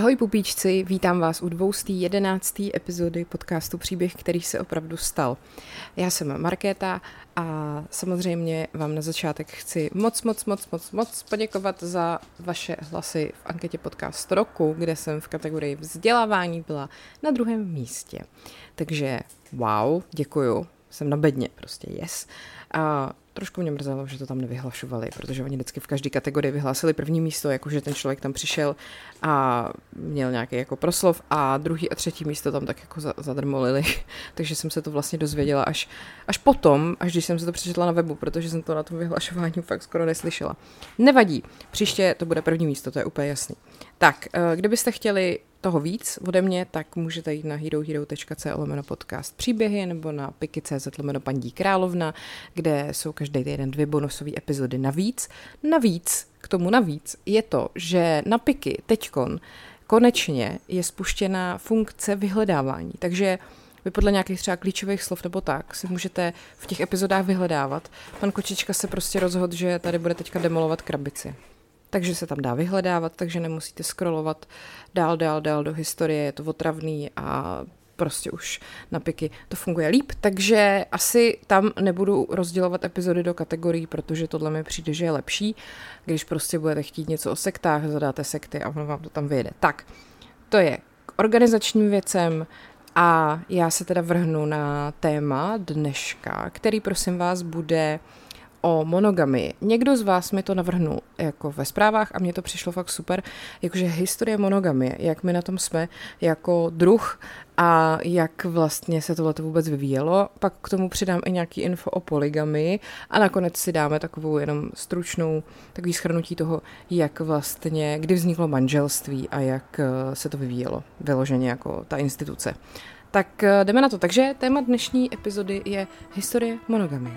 Ahoj pupíčci, vítám vás u 211. epizody podcastu Příběh, který se opravdu stal. Já jsem Markéta a samozřejmě vám na začátek chci moc, moc, moc, moc, moc poděkovat za vaše hlasy v anketě podcast roku, kde jsem v kategorii vzdělávání byla na druhém místě. Takže wow, děkuju, jsem na bedně, prostě yes. A trošku mě mrzelo, že to tam nevyhlašovali, protože oni vždycky v každé kategorii vyhlásili první místo, jakože ten člověk tam přišel a měl nějaký jako proslov a druhý a třetí místo tam tak jako zadrmolili. Takže jsem se to vlastně dozvěděla až, až potom, až když jsem se to přečetla na webu, protože jsem to na tom vyhlašování fakt skoro neslyšela. Nevadí, příště to bude první místo, to je úplně jasný. Tak, eh, kdybyste chtěli toho víc ode mě, tak můžete jít na herohero.co lomeno podcast příběhy nebo na piky.cz lomeno paní královna, kde jsou každý den dvě bonusové epizody navíc. Navíc, k tomu navíc, je to, že na piky teďkon konečně je spuštěna funkce vyhledávání, takže vy podle nějakých třeba klíčových slov nebo tak si můžete v těch epizodách vyhledávat. Pan Kočička se prostě rozhodl, že tady bude teďka demolovat krabici takže se tam dá vyhledávat, takže nemusíte scrollovat dál, dál, dál do historie, je to otravný a prostě už na piky to funguje líp, takže asi tam nebudu rozdělovat epizody do kategorií, protože tohle mi přijde, že je lepší, když prostě budete chtít něco o sektách, zadáte sekty a ono vám to tam vyjede. Tak, to je k organizačním věcem a já se teda vrhnu na téma dneška, který prosím vás bude o monogamy. Někdo z vás mi to navrhnul jako ve zprávách a mně to přišlo fakt super, jakože historie monogamy, jak my na tom jsme jako druh a jak vlastně se tohle vůbec vyvíjelo. Pak k tomu přidám i nějaký info o poligamy a nakonec si dáme takovou jenom stručnou takový schrnutí toho, jak vlastně, kdy vzniklo manželství a jak eh, se to vyvíjelo vyloženě jako ta instituce. Tak eh, jdeme na to. Takže téma dnešní epizody je historie monogamy.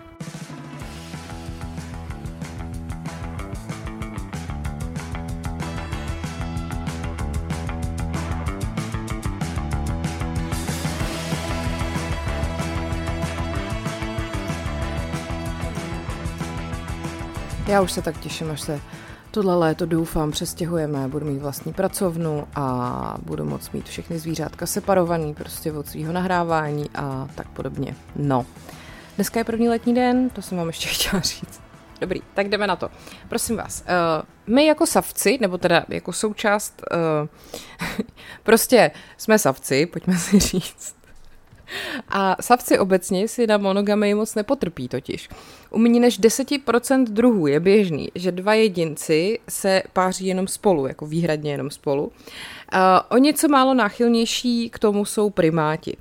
Já už se tak těším, až se tohle léto doufám přestěhujeme, budu mít vlastní pracovnu a budu moct mít všechny zvířátka separovaný prostě od svého nahrávání a tak podobně. No, dneska je první letní den, to jsem vám ještě chtěla říct. Dobrý, tak jdeme na to. Prosím vás, uh, my jako savci, nebo teda jako součást, uh, prostě jsme savci, pojďme si říct. A savci obecně si na monogamy moc nepotrpí totiž. U méně než 10% druhů je běžný, že dva jedinci se páří jenom spolu, jako výhradně jenom spolu. O něco málo náchylnější k tomu jsou primáti.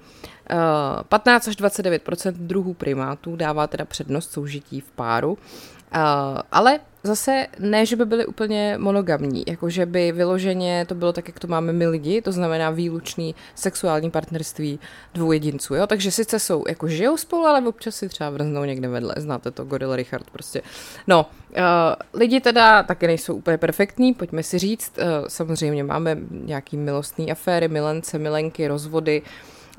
Uh, 15 až 29% druhů primátů dává teda přednost soužití v páru, ale zase ne, že by byly úplně monogamní, jakože by vyloženě to bylo tak, jak to máme my lidi, to znamená výlučný sexuální partnerství dvou jedinců, jo, takže sice jsou, jako žijou spolu, ale občas si třeba vrznou někde vedle, znáte to, Gorilla Richard prostě. No, uh, lidi teda taky nejsou úplně perfektní, pojďme si říct, uh, samozřejmě máme nějaký milostný aféry, milence, milenky, rozvody,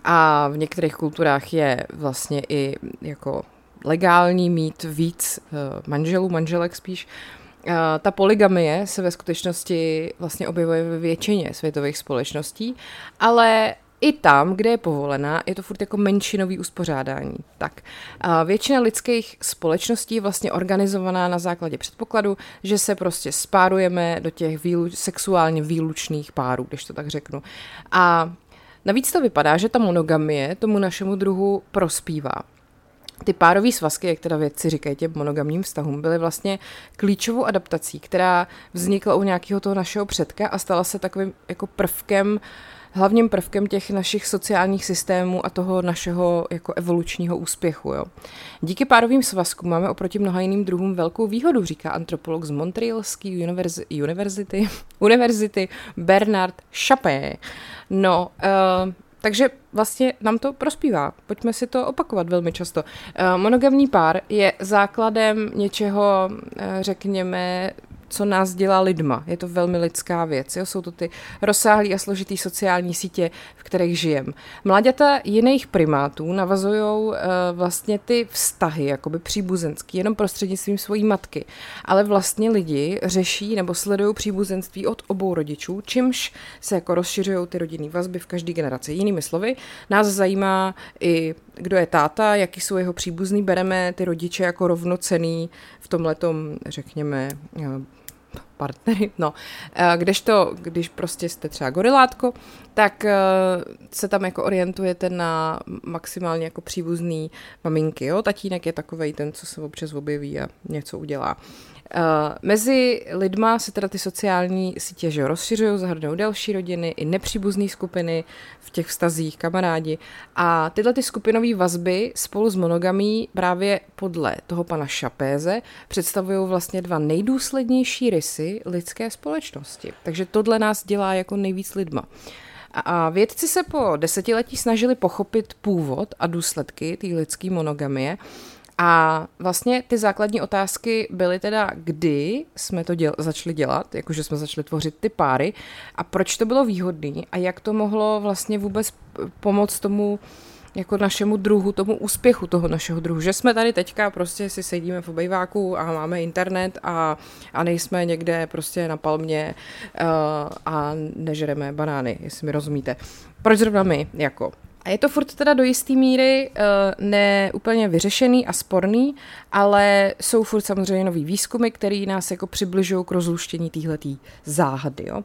a v některých kulturách je vlastně i jako legální mít víc eh, manželů, manželek spíš. Eh, ta poligamie se ve skutečnosti vlastně objevuje ve většině světových společností, ale i tam, kde je povolená, je to furt jako menšinový uspořádání. Tak, většina lidských společností je vlastně organizovaná na základě předpokladu, že se prostě spárujeme do těch výlu- sexuálně výlučných párů, když to tak řeknu. A navíc to vypadá, že ta monogamie tomu našemu druhu prospívá. Ty párové svazky, jak teda vědci říkají těm monogamním vztahům, byly vlastně klíčovou adaptací, která vznikla u nějakého toho našeho předka a stala se takovým jako prvkem, hlavním prvkem těch našich sociálních systémů a toho našeho jako evolučního úspěchu. Jo. Díky párovým svazkům máme oproti mnoha jiným druhům velkou výhodu, říká antropolog z Montrealské univerzity, univerzity, univerzity Bernard Chapé. No, uh, takže vlastně nám to prospívá. Pojďme si to opakovat velmi často. Eh, monogamní pár je základem něčeho, eh, řekněme, co nás dělá lidma. Je to velmi lidská věc. Jo? Jsou to ty rozsáhlé a složitý sociální sítě, v kterých žijeme. Mláďata jiných primátů navazují uh, vlastně ty vztahy, jakoby příbuzenský, jenom prostřednictvím svojí matky. Ale vlastně lidi řeší nebo sledují příbuzenství od obou rodičů, čímž se jako rozšiřují ty rodinné vazby v každé generaci. Jinými slovy, nás zajímá i kdo je táta, jaký jsou jeho příbuzní, bereme ty rodiče jako rovnocený v tomhletom, řekněme, eh, partnery, no. Eh, kdežto, když prostě jste třeba gorilátko, tak eh, se tam jako orientujete na maximálně jako příbuzný maminky, jo. Tatínek je takovej ten, co se občas objeví a něco udělá. Uh, mezi lidma se teda ty sociální sítě že rozšiřují, zahrnují další rodiny i nepříbuzné skupiny v těch vztazích, kamarádi. A tyhle ty skupinové vazby spolu s monogamí právě podle toho pana Šapéze představují vlastně dva nejdůslednější rysy lidské společnosti. Takže tohle nás dělá jako nejvíc lidma. A vědci se po desetiletí snažili pochopit původ a důsledky té lidské monogamie a vlastně ty základní otázky byly teda, kdy jsme to děl- začali dělat, jakože jsme začali tvořit ty páry a proč to bylo výhodné a jak to mohlo vlastně vůbec pomoct tomu jako našemu druhu, tomu úspěchu toho našeho druhu, že jsme tady teďka prostě si sedíme v obejváku a máme internet a, a nejsme někde prostě na palmě uh, a nežereme banány, jestli mi rozumíte. Proč zrovna my, jako? A je to furt teda do jisté míry uh, ne úplně vyřešený a sporný, ale jsou furt samozřejmě nový výzkumy, které nás jako přibližují k rozluštění téhletý záhady. Jo.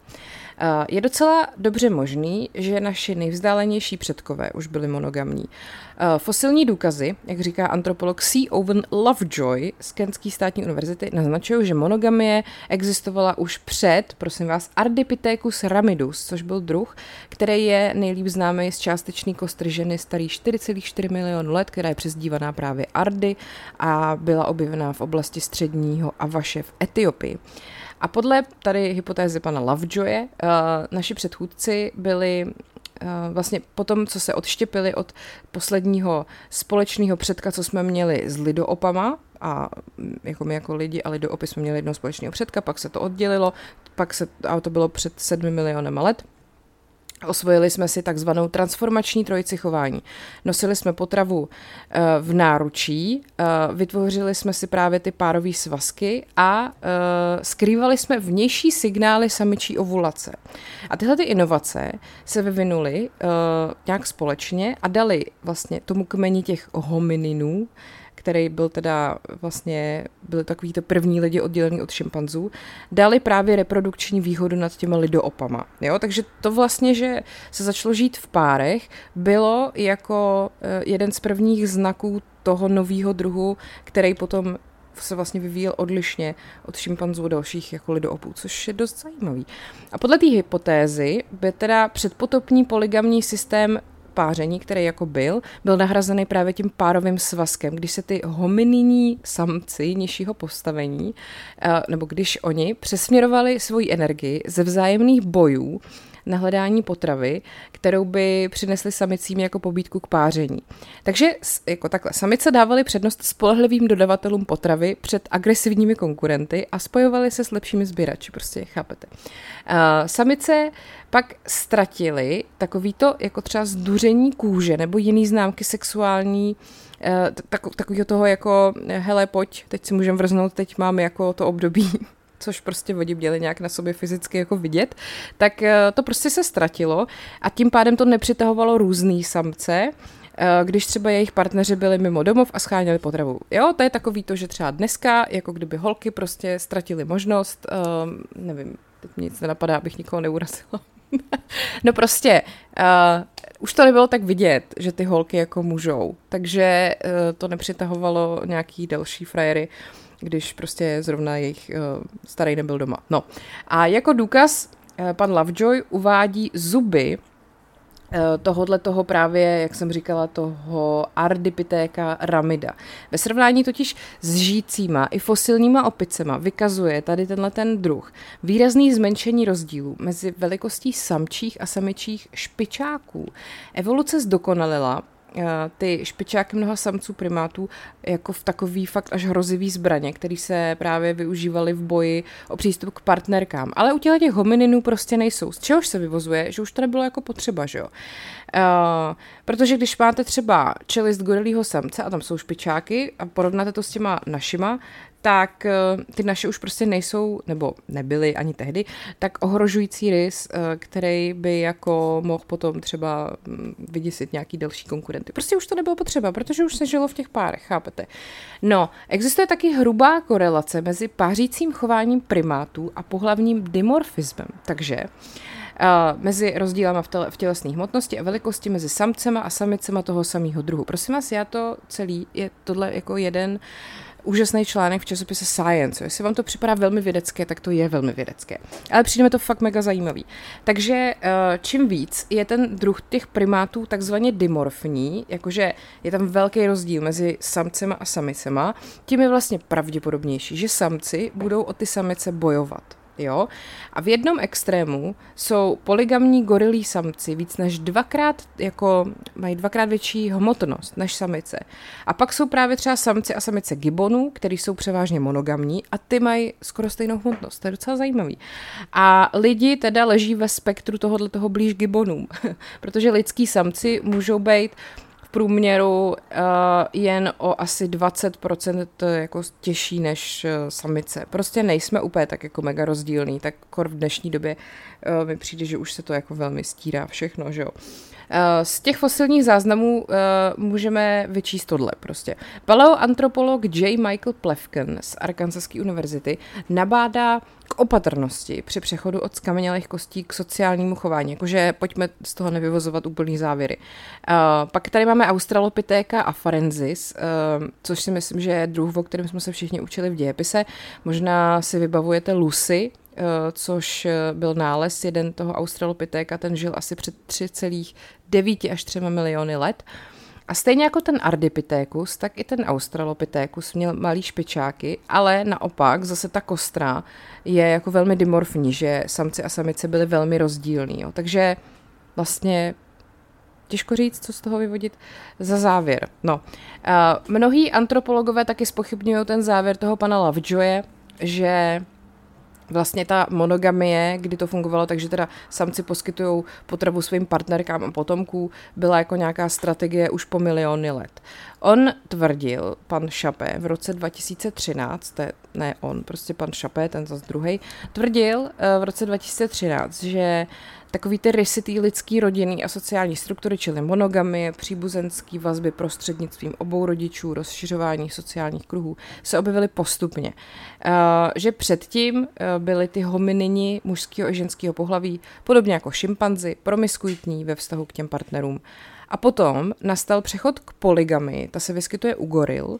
Eh, je docela dobře možný, že naši nejvzdálenější předkové už byli monogamní. Eh, fosilní důkazy, jak říká antropolog C. Owen Lovejoy z Kentské státní univerzity, naznačují, že monogamie existovala už před, prosím vás, Ardipithecus ramidus, což byl druh, který je nejlíp známý z částečný kostry ženy starý 4,4 milionu let, která je přezdívaná právě Ardy a byla objevená v oblasti středního Avaše v Etiopii. A podle tady hypotézy pana Lovejoye, uh, naši předchůdci byli uh, vlastně potom, co se odštěpili od posledního společného předka, co jsme měli s lidoopama, a mm, jako my jako lidi a lidoopy jsme měli jednoho společného předka, pak se to oddělilo, pak se, a to bylo před sedmi milionama let, Osvojili jsme si takzvanou transformační trojici chování. Nosili jsme potravu eh, v náručí, eh, vytvořili jsme si právě ty párové svazky a eh, skrývali jsme vnější signály samičí ovulace. A tyhle ty inovace se vyvinuly nějak společně a dali vlastně tomu kmeni těch homininů který byl teda vlastně, byli takový to první lidi oddělený od šimpanzů, dali právě reprodukční výhodu nad těma lidoopama. Jo? Takže to vlastně, že se začalo žít v párech, bylo jako eh, jeden z prvních znaků toho nového druhu, který potom se vlastně vyvíjel odlišně od šimpanzů a dalších jako lidoopů, což je dost zajímavý. A podle té hypotézy by teda předpotopní poligamní systém páření, který jako byl, byl nahrazený právě tím párovým svazkem, když se ty homininní samci nižšího postavení, eh, nebo když oni přesměrovali svoji energii ze vzájemných bojů na hledání potravy, kterou by přinesli samicím jako pobídku k páření. Takže jako takhle, samice dávaly přednost spolehlivým dodavatelům potravy před agresivními konkurenty a spojovali se s lepšími sběrači, prostě chápete. Uh, samice pak ztratili takovýto jako třeba zduření kůže nebo jiný známky sexuální uh, tak, takového toho jako hele pojď, teď si můžeme vrznout, teď máme jako to období což prostě vodi měli nějak na sobě fyzicky jako vidět, tak eh, to prostě se ztratilo a tím pádem to nepřitahovalo různý samce, eh, když třeba jejich partneři byli mimo domov a scháněli potravu. Jo, to je takový to, že třeba dneska, jako kdyby holky prostě ztratili možnost, um, nevím, teď nic nenapadá, abych nikoho neurazila. no prostě, uh, už to nebylo tak vidět, že ty holky jako můžou, takže uh, to nepřitahovalo nějaký další frajery. Uh, když prostě zrovna jejich uh, starý nebyl doma. No a jako důkaz uh, pan Lovejoy uvádí zuby eh, tohodle toho právě, jak jsem říkala, toho Ardipitheka ramida. Ve srovnání totiž s žijícíma i fosilníma opicema vykazuje tady tenhle ten druh výrazný zmenšení rozdílů mezi velikostí samčích a samičích špičáků. Evoluce zdokonalila ty špičáky mnoha samců primátů jako v takový fakt až hrozivý zbraně, který se právě využívaly v boji o přístup k partnerkám. Ale u těch homininů prostě nejsou. Z čehož se vyvozuje, že už to nebylo jako potřeba, že jo. Uh, protože když máte třeba čelist gorilího samce a tam jsou špičáky a porovnáte to s těma našima, tak eh, ty naše už prostě nejsou, nebo nebyly ani tehdy, tak ohrožující rys, eh, který by jako mohl potom třeba mm, vyděsit nějaký další konkurenty. Prostě už to nebylo potřeba, protože už se žilo v těch párech, chápete? No, existuje taky hrubá korelace mezi pářícím chováním primátů a pohlavním dimorfismem. Takže Uh, mezi rozdílama v tělesné hmotnosti a velikosti mezi samcema a samicema toho samého druhu. Prosím vás, já to celý, je tohle jako jeden uh, úžasný článek v časopise Science. Jestli vám to připadá velmi vědecké, tak to je velmi vědecké. Ale přijde mi to fakt mega zajímavý. Takže eh, čím víc je ten druh těch primátů takzvaně dimorfní, jakože je tam velký rozdíl mezi samcema a samicema, tím je vlastně pravděpodobnější, že samci budou o ty samice bojovat jo. A v jednom extrému jsou poligamní gorilí samci víc než dvakrát, jako mají dvakrát větší hmotnost než samice. A pak jsou právě třeba samci a samice gibonů, který jsou převážně monogamní a ty mají skoro stejnou hmotnost. To je docela zajímavý. A lidi teda leží ve spektru tohohle toho blíž gibonům, protože lidský samci můžou být průměru uh, jen o asi 20% jako těžší než uh, samice. Prostě nejsme úplně tak jako mega rozdílný, tak kor v dnešní době uh, mi přijde, že už se to jako velmi stírá všechno, že jo. Z těch fosilních záznamů uh, můžeme vyčíst tohle prostě. Paleoantropolog J. Michael Plefken z Arkansaské univerzity nabádá k opatrnosti při přechodu od skamenělých kostí k sociálnímu chování, jakože pojďme z toho nevyvozovat úplný závěry. Uh, pak tady máme Australopitheka afarensis, uh, což si myslím, že je druh, o kterém jsme se všichni učili v dějepise. Možná si vybavujete Lucy, což byl nález jeden toho Australopitheka, ten žil asi před 3,9 až 3 miliony let. A stejně jako ten Ardipithecus, tak i ten Australopithecus měl malý špičáky, ale naopak zase ta kostra je jako velmi dimorfní, že samci a samice byly velmi rozdílní. Jo. Takže vlastně těžko říct, co z toho vyvodit za závěr. No, uh, mnohí antropologové taky spochybňují ten závěr toho pana Lovejoye, že vlastně ta monogamie, kdy to fungovalo takže teda samci poskytují potravu svým partnerkám a potomků, byla jako nějaká strategie už po miliony let. On tvrdil, pan Šapé, v roce 2013, to je, ne on, prostě pan Šapé, ten zase druhý, tvrdil uh, v roce 2013, že takový ty rysy té lidský rodiny a sociální struktury, čili monogamie, příbuzenský vazby prostřednictvím obou rodičů, rozšiřování sociálních kruhů, se objevily postupně. Uh, že předtím uh, byly ty hominini mužského a ženského pohlaví, podobně jako šimpanzi, promiskuitní ve vztahu k těm partnerům. A potom nastal přechod k poligamy, ta se vyskytuje u goril,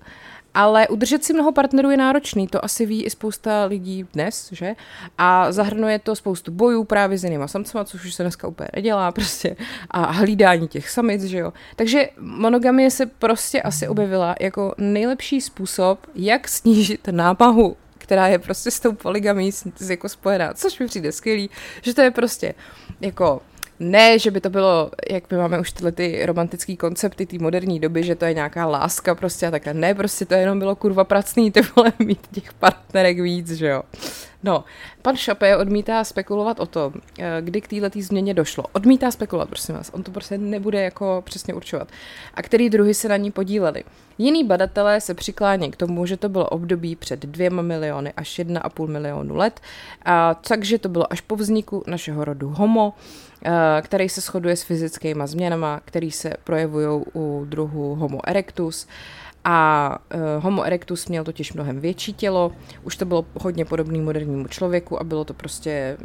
ale udržet si mnoho partnerů je náročný, to asi ví i spousta lidí dnes, že? A zahrnuje to spoustu bojů právě s jinýma samcema, což už se dneska úplně nedělá prostě, a hlídání těch samic, že jo? Takže monogamie se prostě asi objevila jako nejlepší způsob, jak snížit námahu která je prostě s tou poligamí jako spojená, což mi přijde skvělý, že to je prostě jako ne, že by to bylo, jak my máme už tyhle ty romantické koncepty té moderní doby, že to je nějaká láska prostě a takhle. Ne, prostě to jenom bylo kurva pracný, ty vole mít těch partnerek víc, že jo. No, pan Šapé odmítá spekulovat o tom, eh, kdy k této změně došlo. Odmítá spekulovat, prosím vás, on to prostě nebude jako přesně určovat. A který druhy se na ní podíleli. Jiný badatelé se přiklání k tomu, že to bylo období před dvěma miliony až jedna a půl milionu let, a takže to bylo až po vzniku našeho rodu Homo, který se shoduje s fyzickými změnama, které se projevují u druhu Homo erectus. A uh, Homo erectus měl totiž mnohem větší tělo, už to bylo hodně podobný modernímu člověku a bylo to prostě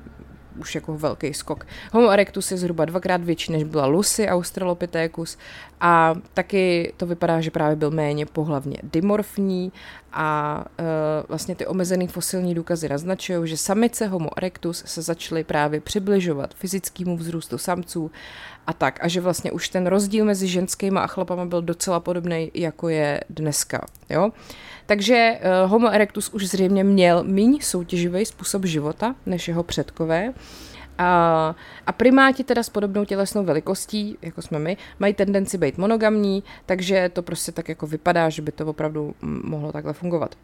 už jako velký skok. Homo erectus je zhruba dvakrát větší, než byla Lucy Australopithecus a taky to vypadá, že právě byl méně pohlavně dimorfní a e, vlastně ty omezené fosilní důkazy naznačují, že samice Homo erectus se začaly právě přibližovat fyzickému vzrůstu samců a tak. A že vlastně už ten rozdíl mezi ženskýma a chlapama byl docela podobný, jako je dneska. Jo? Takže uh, Homo erectus už zřejmě měl méně soutěživý způsob života než jeho předkové A, a primáti teda s podobnou tělesnou velikostí, jako jsme my, mají tendenci být monogamní, takže to prostě tak jako vypadá, že by to opravdu mohlo takhle fungovat.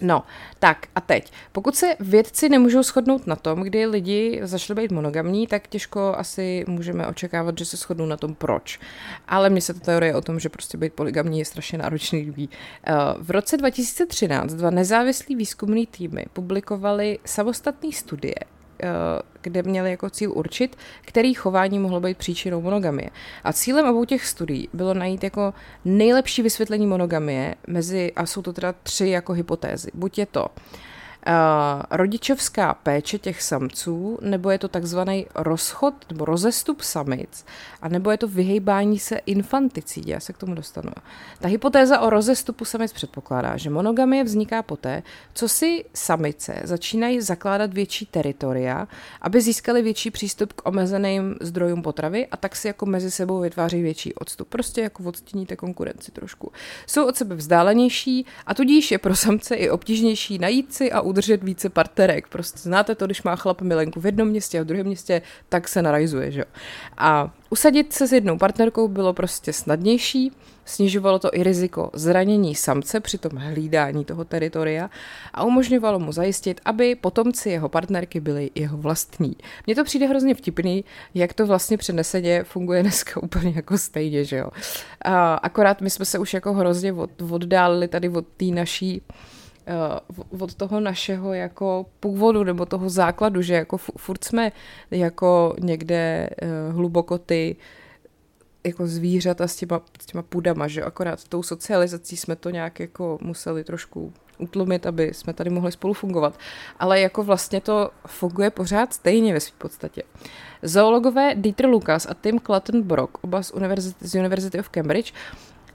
No, tak a teď. Pokud se vědci nemůžou shodnout na tom, kdy lidi začali být monogamní, tak těžko asi můžeme očekávat, že se shodnou na tom, proč. Ale mně se ta teorie o tom, že prostě být poligamní je strašně náročný líbí. Eh, v roce 2013 dva nezávislí výzkumní týmy publikovali samostatné studie, kde měli jako cíl určit, který chování mohlo být příčinou monogamie. A cílem obou těch studií bylo najít jako nejlepší vysvětlení monogamie mezi, a jsou to teda tři jako hypotézy. Buď je to uh, rodičovská péče těch samců, nebo je to takzvaný rozchod nebo rozestup samic, a nebo je to vyhejbání se infanticídě, já se k tomu dostanu. Ta hypotéza o rozestupu samic předpokládá, že monogamie vzniká poté, co si samice začínají zakládat větší teritoria, aby získali větší přístup k omezeným zdrojům potravy a tak si jako mezi sebou vytváří větší odstup. Prostě jako odstíníte konkurenci trošku. Jsou od sebe vzdálenější a tudíž je pro samce i obtížnější najít si a udržet více partnerek. Prostě znáte to, když má chlap milenku v jednom městě a v druhém městě, tak se narajzuje, že jo. A usadit se s jednou partnerkou bylo prostě snadnější, snižovalo to i riziko zranění samce při tom hlídání toho teritoria a umožňovalo mu zajistit, aby potomci jeho partnerky byli jeho vlastní. Mně to přijde hrozně vtipný, jak to vlastně přeneseně funguje dneska úplně jako stejně, že jo. A akorát my jsme se už jako hrozně od, oddálili tady od té naší od toho našeho jako původu nebo toho základu, že jako furt jsme jako někde uh, hluboko ty jako zvířata s těma, s těma půdama, že akorát tou socializací jsme to nějak jako museli trošku utlumit, aby jsme tady mohli spolu fungovat. Ale jako vlastně to funguje pořád stejně ve své podstatě. Zoologové Dieter Lucas a Tim Clatton Brock, oba z, univerzity, z University of Cambridge,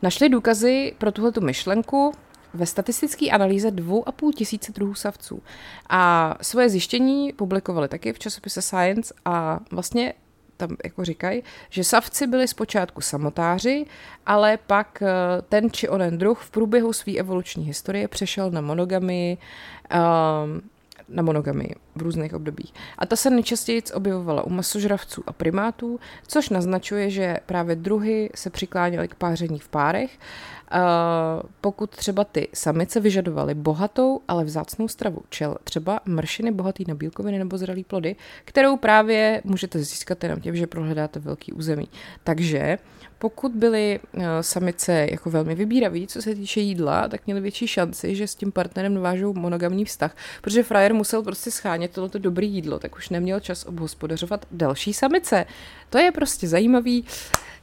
našli důkazy pro tuhle myšlenku, ve statistické analýze dvou a půl tisíce druhů savců. A svoje zjištění publikovali taky v časopise Science a vlastně tam jako říkají, že savci byli zpočátku samotáři, ale pak eh, ten či onen druh v průběhu své evoluční historie přešel na monogamii, um, na monogamii v různých obdobích. A ta se nejčastěji objevovala u masožravců a primátů, což naznačuje, že právě druhy se přikláněly k páření v párech pokud třeba ty samice vyžadovaly bohatou, ale vzácnou stravu, čel třeba mršiny bohatý na bílkoviny nebo zralý plody, kterou právě můžete získat jenom tím, že prohledáte velký území. Takže pokud byly uh, samice jako velmi vybíraví, co se týče jídla, tak měly větší šanci, že s tím partnerem navážou monogamní vztah, protože frajer musel prostě schánět tohleto dobré jídlo, tak už neměl čas obhospodařovat další samice. To je prostě zajímavý.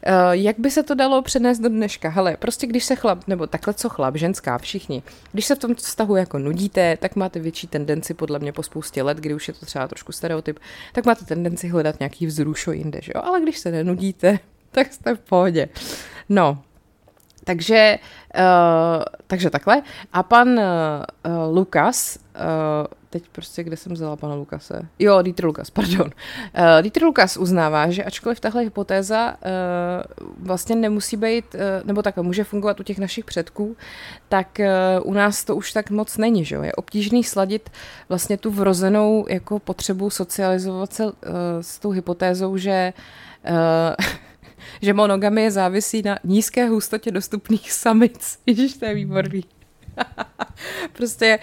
Uh, jak by se to dalo přenést do dneška? Hele, prostě když se chlap, nebo takhle co chlap, ženská, všichni, když se v tom vztahu jako nudíte, tak máte větší tendenci, podle mě po spoustě let, kdy už je to třeba trošku stereotyp, tak máte tendenci hledat nějaký vzrušo jinde, že jo? Ale když se nenudíte, tak jste v pohodě. No, takže, uh, takže takhle. A pan uh, Lukas, uh, teď prostě, kde jsem vzala pana Lukase? Jo, Dieter Lukas, pardon. Uh, Dieter Lukas uznává, že ačkoliv tahle hypotéza uh, vlastně nemusí být, uh, nebo takhle může fungovat u těch našich předků, tak uh, u nás to už tak moc není, že jo? Je obtížný sladit vlastně tu vrozenou jako potřebu socializovat se uh, s tou hypotézou, že uh, že monogamie závisí na nízké hustotě dostupných samic. Ježiš, to je výborný. prostě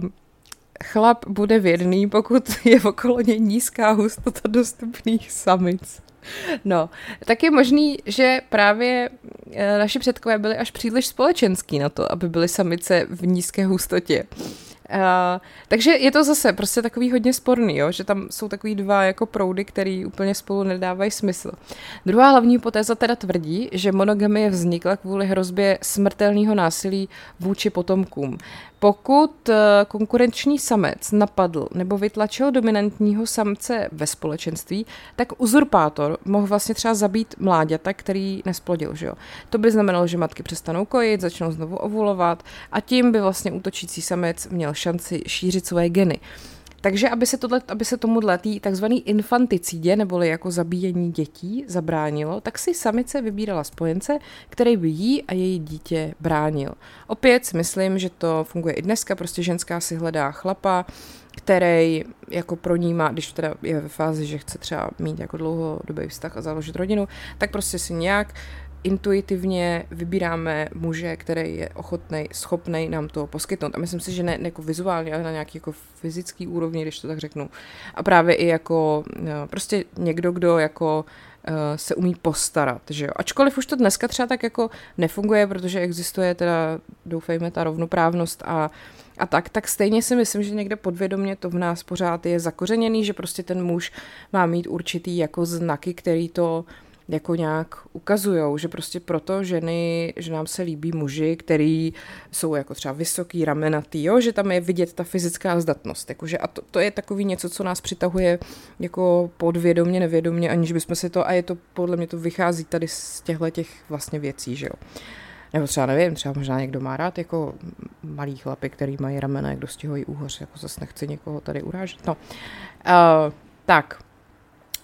um, chlap bude věrný, pokud je okolo něj nízká hustota dostupných samic. No, tak je možný, že právě eh, naši předkové byli až příliš společenský na to, aby byly samice v nízké hustotě. Uh, takže je to zase prostě takový hodně sporný, jo? že tam jsou takový dva jako proudy, který úplně spolu nedávají smysl. Druhá hlavní hypotéza teda tvrdí, že monogamie vznikla kvůli hrozbě smrtelného násilí vůči potomkům. Pokud eh, konkurenční samec napadl nebo vytlačil dominantního samce ve společenství, tak uzurpátor mohl vlastně třeba zabít mláďata, který nesplodil. Že jo? To by znamenalo, že matky přestanou kojit, začnou znovu ovulovat a tím by vlastně útočící samec měl šanci šířit svoje geny. Takže aby se, tohle, aby se tomu tý takzvaný infanticídě, neboli jako zabíjení dětí, zabránilo, tak si samice vybírala spojence, který by jí a její dítě bránil. Opět si myslím, že to funguje i dneska, prostě ženská si hledá chlapa, který jako pro ní má, když teda je ve fázi, že chce třeba mít jako dlouhodobý vztah a založit rodinu, tak prostě si nějak intuitivně vybíráme muže, který je ochotný, schopný nám to poskytnout. A myslím si, že ne, ne jako vizuálně, ale na nějaký jako fyzický úrovni, když to tak řeknu. A právě i jako no, prostě někdo, kdo jako uh, se umí postarat, že jo. Ačkoliv už to dneska třeba tak jako nefunguje, protože existuje teda, doufejme, ta rovnoprávnost a a tak, tak stejně si myslím, že někde podvědomě to v nás pořád je zakořeněný, že prostě ten muž má mít určitý jako znaky, který to uh, jako nějak ukazujou, že prostě proto ženy, že nám se líbí muži, který jsou jako třeba vysoký, ramenatý, jo, že tam je vidět ta fyzická zdatnost, jakože a to, to je takový něco, co nás přitahuje jako podvědomě, nevědomě, aniž bychom si to, a je to, podle mě to vychází tady z těchto těch vlastně věcí, že jo. Nebo třeba nevím, třeba možná někdo má rád jako malý chlapy, který mají ramena, jak dostihují úhoř, jako zase nechci někoho tady urážet. No. Uh, tak,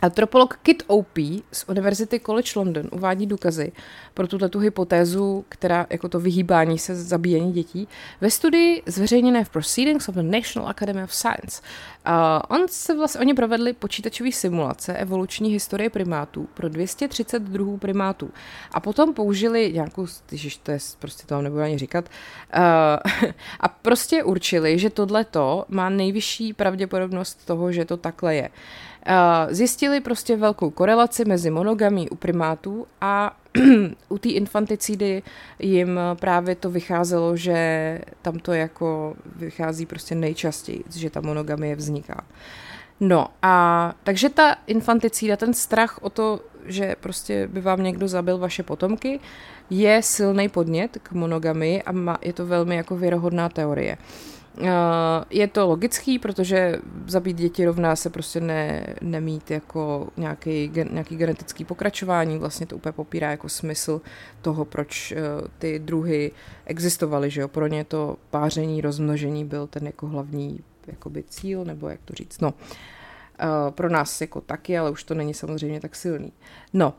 Antropolog Kit Opie z Univerzity College London uvádí důkazy pro tuto hypotézu, která jako to vyhýbání se zabíjení dětí, ve studii zveřejněné v Proceedings of the National Academy of Science. Uh, on se vlastně, oni provedli počítačové simulace evoluční historie primátů pro 230 druhů primátů a potom použili nějakou, když to je, prostě to nebudu ani říkat, uh, a prostě určili, že tohleto má nejvyšší pravděpodobnost toho, že to takhle je. Zjistili prostě velkou korelaci mezi monogamí u primátů a u té infanticidy jim právě to vycházelo, že tam to jako vychází prostě nejčastěji, že ta monogamie vzniká. No a takže ta infanticída, ten strach o to, že prostě by vám někdo zabil vaše potomky, je silný podnět k monogamii a je to velmi jako věrohodná teorie. Uh, Eh, je to logický, protože zabít děti rovná se prostě ne, nemít jako nějaký, nějaký genetický pokračování, vlastně to úplně popírá jako smysl toho, proč uh, ty druhy existovaly, že jo, pro ně to páření, rozmnožení byl ten jako hlavní jakoby cíl, nebo jak to říct, no. Uh, pro nás jako taky, ale už to není samozřejmě tak silný. No,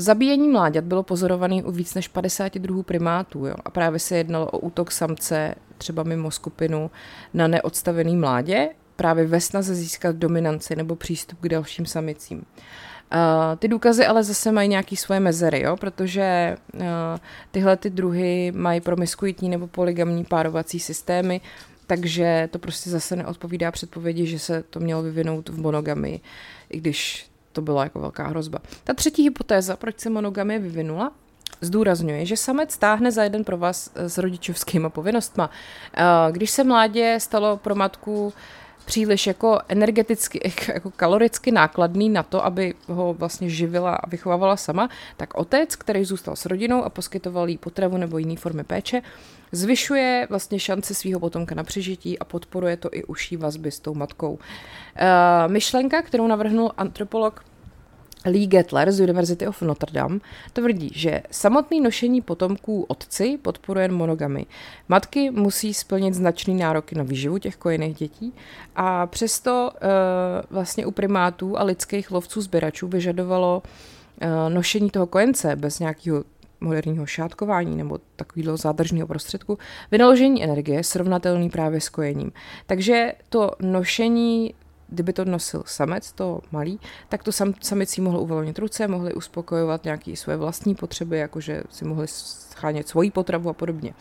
Zabíjení mláďat bylo pozorované u víc než 50 druhů primátů jo? a právě se jednalo o útok samce třeba mimo skupinu na neodstavený mládě, právě ve snaze získat dominanci nebo přístup k dalším samicím. Uh, ty důkazy ale zase mají nějaké svoje mezery, jo? protože uh, tyhle ty druhy mají promiskuitní nebo poligamní párovací systémy, takže to prostě zase neodpovídá předpovědi, že se to mělo vyvinout v monogamii, i když to byla jako velká hrozba. Ta třetí hypotéza, proč se monogamie vyvinula, zdůrazňuje, že samec táhne za jeden pro vás s rodičovskými povinnostma. Eh, když se mládě stalo pro matku příliš jako energeticky, jako kaloricky nákladný na to, aby ho vlastně živila a vychovávala sama, tak otec, který zůstal s rodinou a poskytoval jí potravu nebo jiné formy péče, zvyšuje vlastně šance svého potomka na přežití a podporuje to i uší vazby s tou matkou. Uh, myšlenka, kterou navrhnul antropolog Lee Gettler z University of Notre Dame tvrdí, že samotný nošení potomků otci podporuje monogamy. Matky musí splnit značný nároky na výživu těch kojených dětí a přesto uh, vlastně u primátů a lidských lovců sběračů vyžadovalo uh, nošení toho kojence bez nějakého moderního šátkování nebo takového zádržného prostředku, vynaložení energie srovnatelný právě s kojením. Takže to nošení kdyby to nosil samec, to malý, tak to sam, samicí mohl uvolnit ruce, mohli uspokojovat nějaké své vlastní potřeby, jakože si mohli schánět svoji potravu a podobně.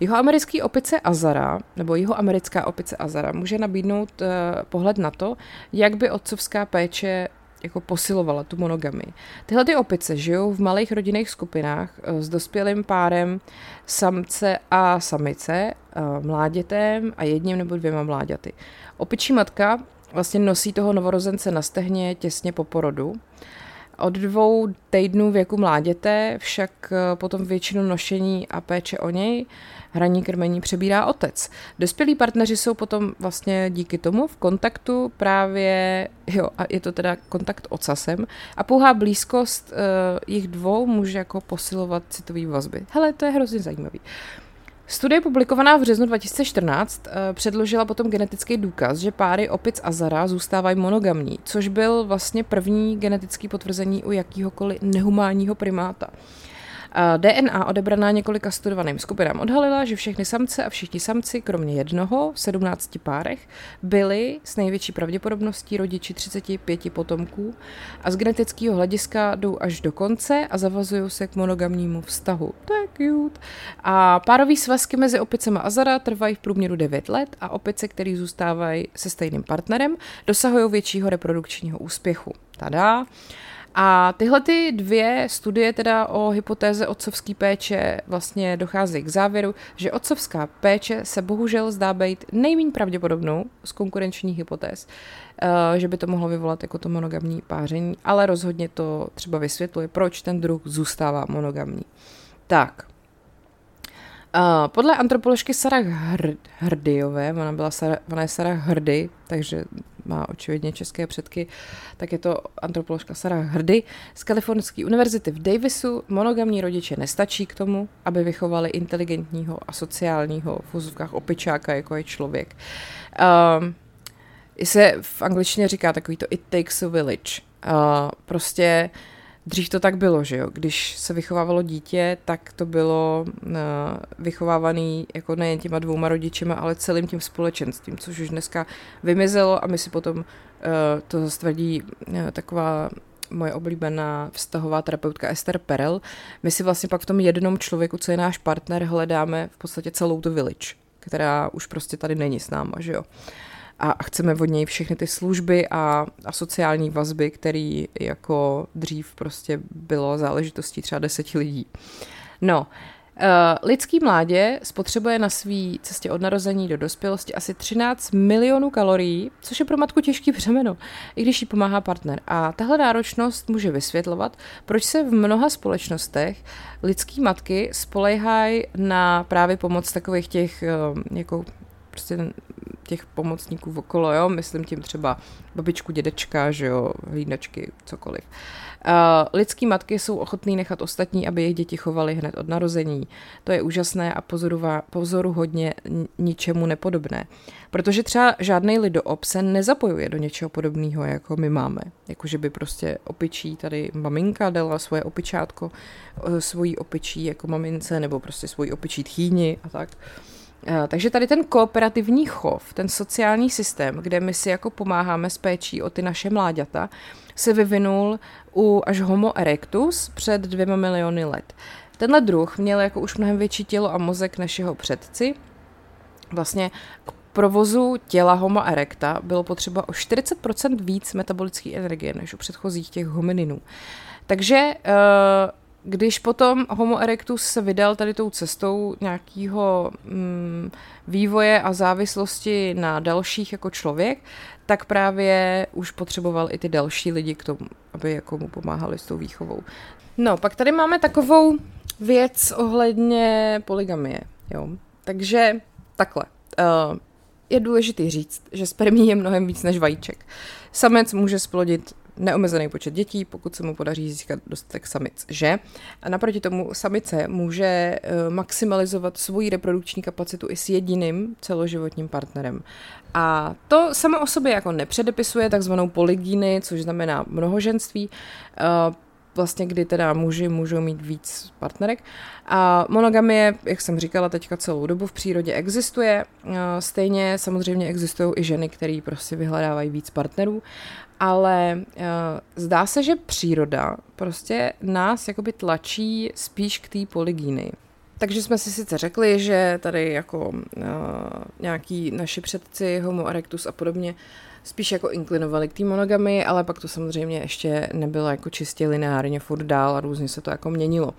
Jeho americký opice Azara, nebo jeho americká opice Azara, může nabídnout uh, pohled na to, jak by otcovská péče jako posilovala tu monogamii. Tyhle ty opice žijou v malých rodinných skupinách uh, s dospělým párem samce a samice, uh, mládětem a jedním nebo dvěma mláďaty. Opičí matka vlastně nosí toho novorozence na stehně těsně po porodu. Od dvou týdnů věku mláděte však eh, potom většinu nošení a péče o něj hraní krmení přebírá otec. Dospělí partneři jsou potom vlastně díky tomu v kontaktu právě, jo, a je to teda kontakt ocasem a pouhá blízkost uh, jich dvou může jako posilovat citový vazby. Hele, to je hrozně zajímavý. Studie publikovaná v březnu 2014 eh, předložila potom genetický důkaz, že páry opic a zara zůstávají monogamní, což byl vlastně první genetický potvrzení u jakýhokoliv nehumánního primáta. DNA odebraná několika studovaným skupinám odhalila, že všechny samce a všichni samci, kromě jednoho, v 17 párech, byli s největší pravděpodobností rodiči 35 potomků a z genetického hlediska jdou až do konce a zavazují se k monogamnímu vztahu. To je cute. A párový svazky mezi opicema a Zara trvají v průměru 9 let a opice, které zůstávají se stejným partnerem, dosahují většího reprodukčního úspěchu. Tada. A tyhle ty dvě studie teda o hypotéze otcovské péče vlastně docházejí k závěru, že otcovská péče se bohužel zdá být nejméně pravděpodobnou z konkurenčních hypotéz, eh, že by to mohlo vyvolat jako to monogamní páření, ale rozhodně to třeba vysvětluje, proč ten druh zůstává monogamní. Tak, Uh, podle antropoložky Sarah Hr- Hrdyové, ona, byla Sarah, ona je Sarah Hrdy, takže má očividně české předky, tak je to antropoložka Sarah Hrdy z Kalifornské univerzity v Davisu. Monogamní rodiče nestačí k tomu, aby vychovali inteligentního a sociálního v úzovkách opičáka, jako je člověk. Uh, se v angličtině říká takový to it takes a village. Uh, prostě uh, Dřív to tak bylo, že jo? Když se vychovávalo dítě, tak to bylo uh, vychovávaný jako nejen těma dvouma rodičema, ale celým tím společenstvím, což už dneska vymizelo a my si potom, uh, to zastvrdí uh, taková moje oblíbená vztahová terapeutka Esther Perel, my si vlastně pak v tom jednom člověku, co je náš partner, hledáme v podstatě celou tu village, která už prostě tady není s náma, že jo. A chceme od něj všechny ty služby a, a sociální vazby, které jako dřív prostě bylo záležitostí třeba deseti lidí. No, Uh, lidský mládě spotřebuje na své cestě od narození do dospělosti asi 13 milionů kalorií, což je pro matku těžký břemeno, i když jí pomáhá partner. A tahle náročnost může vysvětlovat, proč se v mnoha společnostech lidský matky spolehají na právě pomoc takových těch uh, jako prostě těch pomocníků okolo, jo, myslím tím třeba babičku, dědečka, že jo, hlídačky, cokoliv. Uh, lidský matky jsou ochotný nechat ostatní, aby jejich děti chovali hned od narození. To je úžasné a pozorová, pozoru hodně ničemu nepodobné. Protože třeba žádný lidoop se nezapojuje do něčeho podobného, jako my máme. Jako, že by prostě opičí tady maminka dala svoje opičátko, eh, svojí opičí jako mamince, nebo prostě svoji opičí tchýni a tak. Uh, takže tady ten kooperativní chov, ten sociální systém, kde my si jako pomáháme s péčí o ty naše mláďata, se vyvinul u až Homo erectus před dvěma miliony let. Tenhle druh měl jako už mnohem větší tělo a mozek než jeho předci. Vlastně k provozu těla Homo erecta bylo potřeba o 40% víc metabolické energie než u předchozích těch homininů. Takže uh, když potom Homo erectus se vydal tady tou cestou nějakého mm, vývoje a závislosti na dalších jako člověk, tak právě už potřeboval i ty další lidi k tomu, aby jako mu pomáhali s tou výchovou. No, pak tady máme takovou věc ohledně poligamie, jo. Takže takhle. Uh, je důležitý říct, že spermí je mnohem víc než vajíček. Samec může splodit neomezený počet dětí, pokud se mu podaří získat dostatek samic, že? A naproti tomu samice může eh, maximalizovat svoji reprodukční kapacitu i s jediným celoživotním partnerem. A to samo o sobě jako nepředepisuje takzvanou polygíny, což znamená mnohoženství, eh, vlastně kdy teda muži můžou mít víc partnerek. A monogamie, jak jsem říkala teďka celou dobu v přírodě existuje. Stejně samozřejmě existují i ženy, které prostě vyhledávají víc partnerů ale zdá se, že příroda prostě nás jakoby tlačí spíš k té polygíny. Takže jsme si sice řekli, že tady jako uh, nějaký naši předci, Homo erectus a podobně, spíš jako inklinovali k té monogamy, ale pak to samozřejmě ještě nebylo jako čistě lineárně furt dál a různě se to jako měnilo.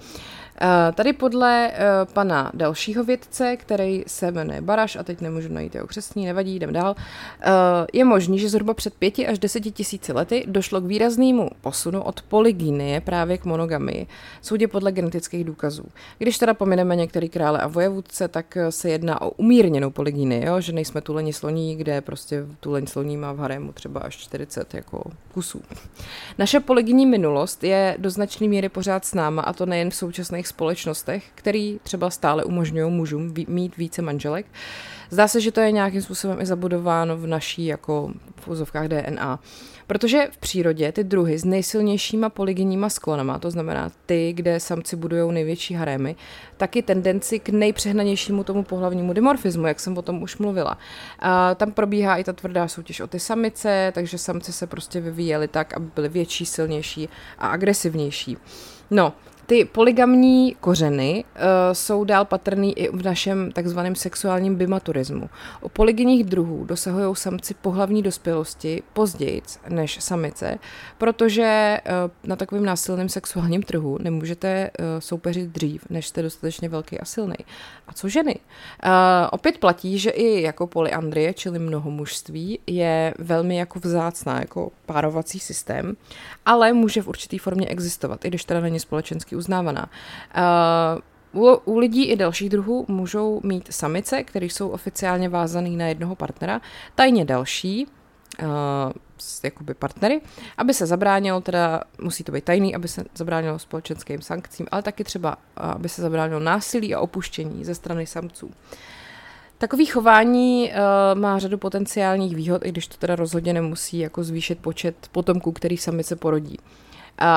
Eh, tady podle uh, pana dalšího vědce, který se jmenuje Baraš, a teď nemůžu najít jeho křesní, nevadí, jdem dál, uh, je možný, že zhruba před pěti až deseti tisíci lety došlo k výraznému posunu od polygynie právě k monogamii, soudě podle genetických důkazů. Když teda pomineme některý krále a vojevůdce, tak se jedná o umírněnou polygynii, jo? že nejsme tuleni sloní, kde prostě tuleň sloní má v harému třeba až 40 jako kusů. Naše polygynní minulost je do značné míry pořád s náma a to nejen v současných společnostech, který třeba stále umožňují mužům mít více manželek, Zdá se, že to je nějakým způsobem i zabudováno v naší jako v úzovkách DNA. Protože v přírodě ty druhy s nejsilnějšíma polygenníma sklonama, to znamená ty, kde samci budují největší harémy, taky tendenci k nejpřehnanějšímu tomu pohlavnímu dimorfismu, jak jsem o tom už mluvila. A tam probíhá i ta tvrdá soutěž o ty samice, takže samci se prostě vyvíjeli tak, aby byly větší, silnější a agresivnější. No, ty poligamní kořeny uh, jsou dál patrný i v našem takzvaném sexuálním bimaturismu. U polygenních druhů dosahují samci pohlavní dospělosti později než samice, protože uh, na takovém násilném sexuálním trhu nemůžete uh, soupeřit dřív, než jste dostatečně velký a silný. A co ženy? Uh, opět platí, že i jako polyandrie, čili mnohomužství, je velmi jako vzácná, jako párovací systém, ale může v určitý formě existovat, i když teda není uznávaná. Uh, u, u lidí i dalších druhů můžou mít samice, které jsou oficiálně vázané na jednoho partnera, tajně další, uh, jakoby partnery, aby se zabránilo, teda musí to být tajný, aby se zabránilo společenským sankcím, ale taky třeba, aby se zabránilo násilí a opuštění ze strany samců. Takový chování uh, má řadu potenciálních výhod, i když to teda rozhodně nemusí jako zvýšit počet potomků, který samice porodí.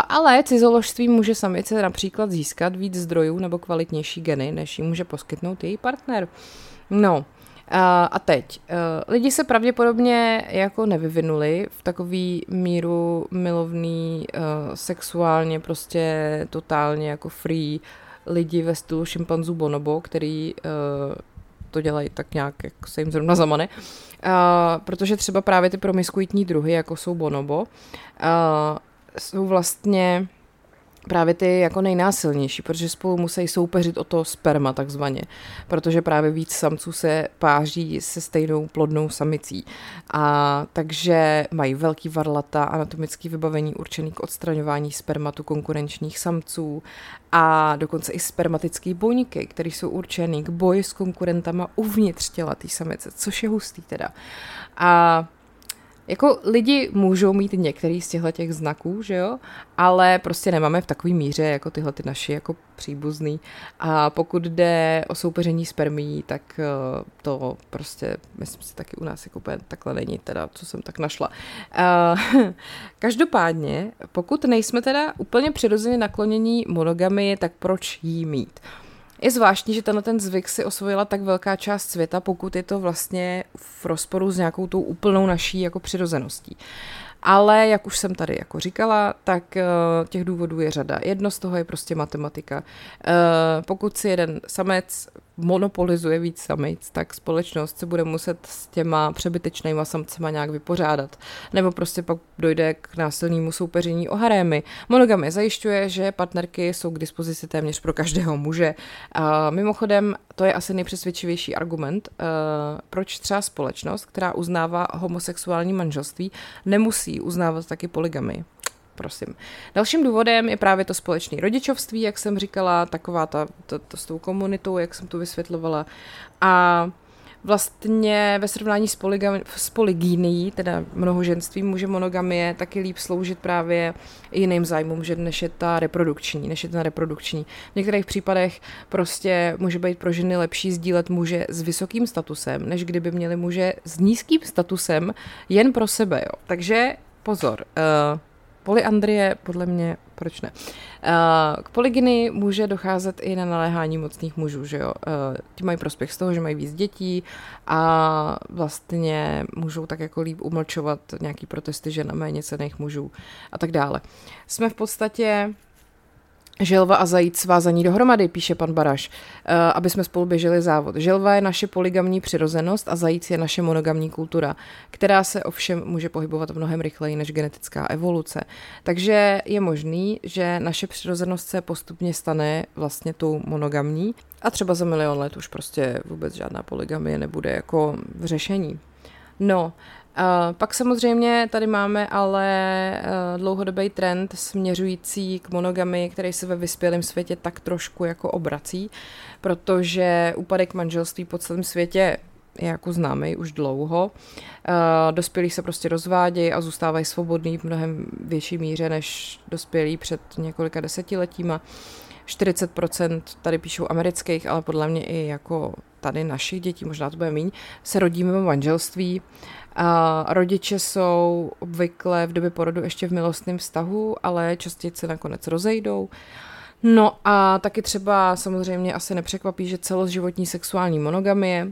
Ale cizoložství může samice například získat víc zdrojů nebo kvalitnější geny, než jí může poskytnout její partner. No, a teď, e, lidi se pravděpodobně jako nevyvinuli v takový míru milovný, sexuálně prostě totálně jako free lidi ve stylu šimpanzů bonobo, který to dělají tak nějak, jak se jim zrovna zamane. protože třeba právě ty promiskuitní druhy, jako jsou bonobo, jsou vlastně právě ty jako nejnásilnější, protože spolu musí soupeřit o to sperma takzvaně, protože právě víc samců se páří se stejnou plodnou samicí. A takže mají velký varlata, anatomický vybavení určený k odstraňování spermatu konkurenčních samců a dokonce i spermatické buňky, které jsou určený k boji s konkurentama uvnitř těla té samice, což je hustý teda. A jako lidi můžou mít některý z těchto těch znaků, že jo, ale prostě nemáme v takové míře jako tyhle ty naši jako příbuzný. A pokud jde o soupeření spermí, tak eh, to prostě, myslím si, taky u nás jako takhle není, teda, co jsem tak našla. Uh, každopádně, pokud nejsme teda úplně přirozeně naklonění monogamy, tak proč jí mít? Uh, je zvláštní, že tenhle ten zvyk si osvojila tak velká část světa, pokud je to vlastně v rozporu s nějakou tou úplnou naší jako přirozeností. Ale jak už jsem tady jako říkala, tak uh, těch důvodů je řada. Jedno z toho je prostě matematika. Uh, pokud si jeden samec monopolizuje víc samic, tak společnost se bude muset s těma přebytečnýma samcema nějak vypořádat. Nebo prostě pak dojde k násilnému soupeření o harémy. Monogamy zajišťuje, že partnerky jsou k dispozici téměř pro každého muže. A mimochodem, to je asi nejpřesvědčivější argument, uh, proč třeba společnost, která uznává homosexuální manželství, nemusí uznávat taky poligamy prosím. Dalším důvodem je právě to společné rodičovství, jak jsem říkala, taková ta, to, to s tou komunitou, jak jsem tu vysvětlovala. A vlastně ve srovnání s, poligami, s polygínií, teda mnohoženství, může monogamie taky líp sloužit právě jiným zájmům, že než je ta reprodukční, než je ta reprodukční. V některých případech prostě může být pro ženy lepší sdílet muže s vysokým statusem, než kdyby měli muže s nízkým statusem jen pro sebe. Jo. Takže pozor, uh, Polyandrie, podle mě, proč ne? Uh, k polygyny může docházet i na naléhání mocných mužů, že jo? Uh, ti mají prospěch z toho, že mají víc dětí a vlastně můžou tak jako líp umlčovat nějaký protesty žen a méně cených mužů a tak dále. Jsme v podstatě Želva a zajíc svázaní dohromady, píše pan Baraš, eh, aby jsme spolu běželi závod. Želva je naše poligamní přirozenost a zajíc je naše monogamní kultura, která se ovšem může pohybovat mnohem rychleji než genetická evoluce. Takže je možný, že naše přirozenost se postupně stane vlastně tou monogamní a třeba za milion let už prostě vůbec žádná poligamie nebude jako v řešení. No, pak samozřejmě tady máme ale uh, dlouhodobý trend směřující k monogamy, který se ve vyspělém světě tak trošku jako obrací, protože úpadek manželství po celém světě je jako známý už dlouho. Uh, dospělí se prostě rozvádějí a zůstávají svobodní v mnohem větší míře než dospělí před několika desetiletíma. 40% tady píšou amerických, ale podle mě i jako tady našich dětí, možná to bude míň, se rodí mimo manželství. A rodiče jsou obvykle v době porodu ještě v milostném vztahu, ale častěji se nakonec rozejdou. No a taky třeba samozřejmě asi nepřekvapí, že celoživotní sexuální monogamie,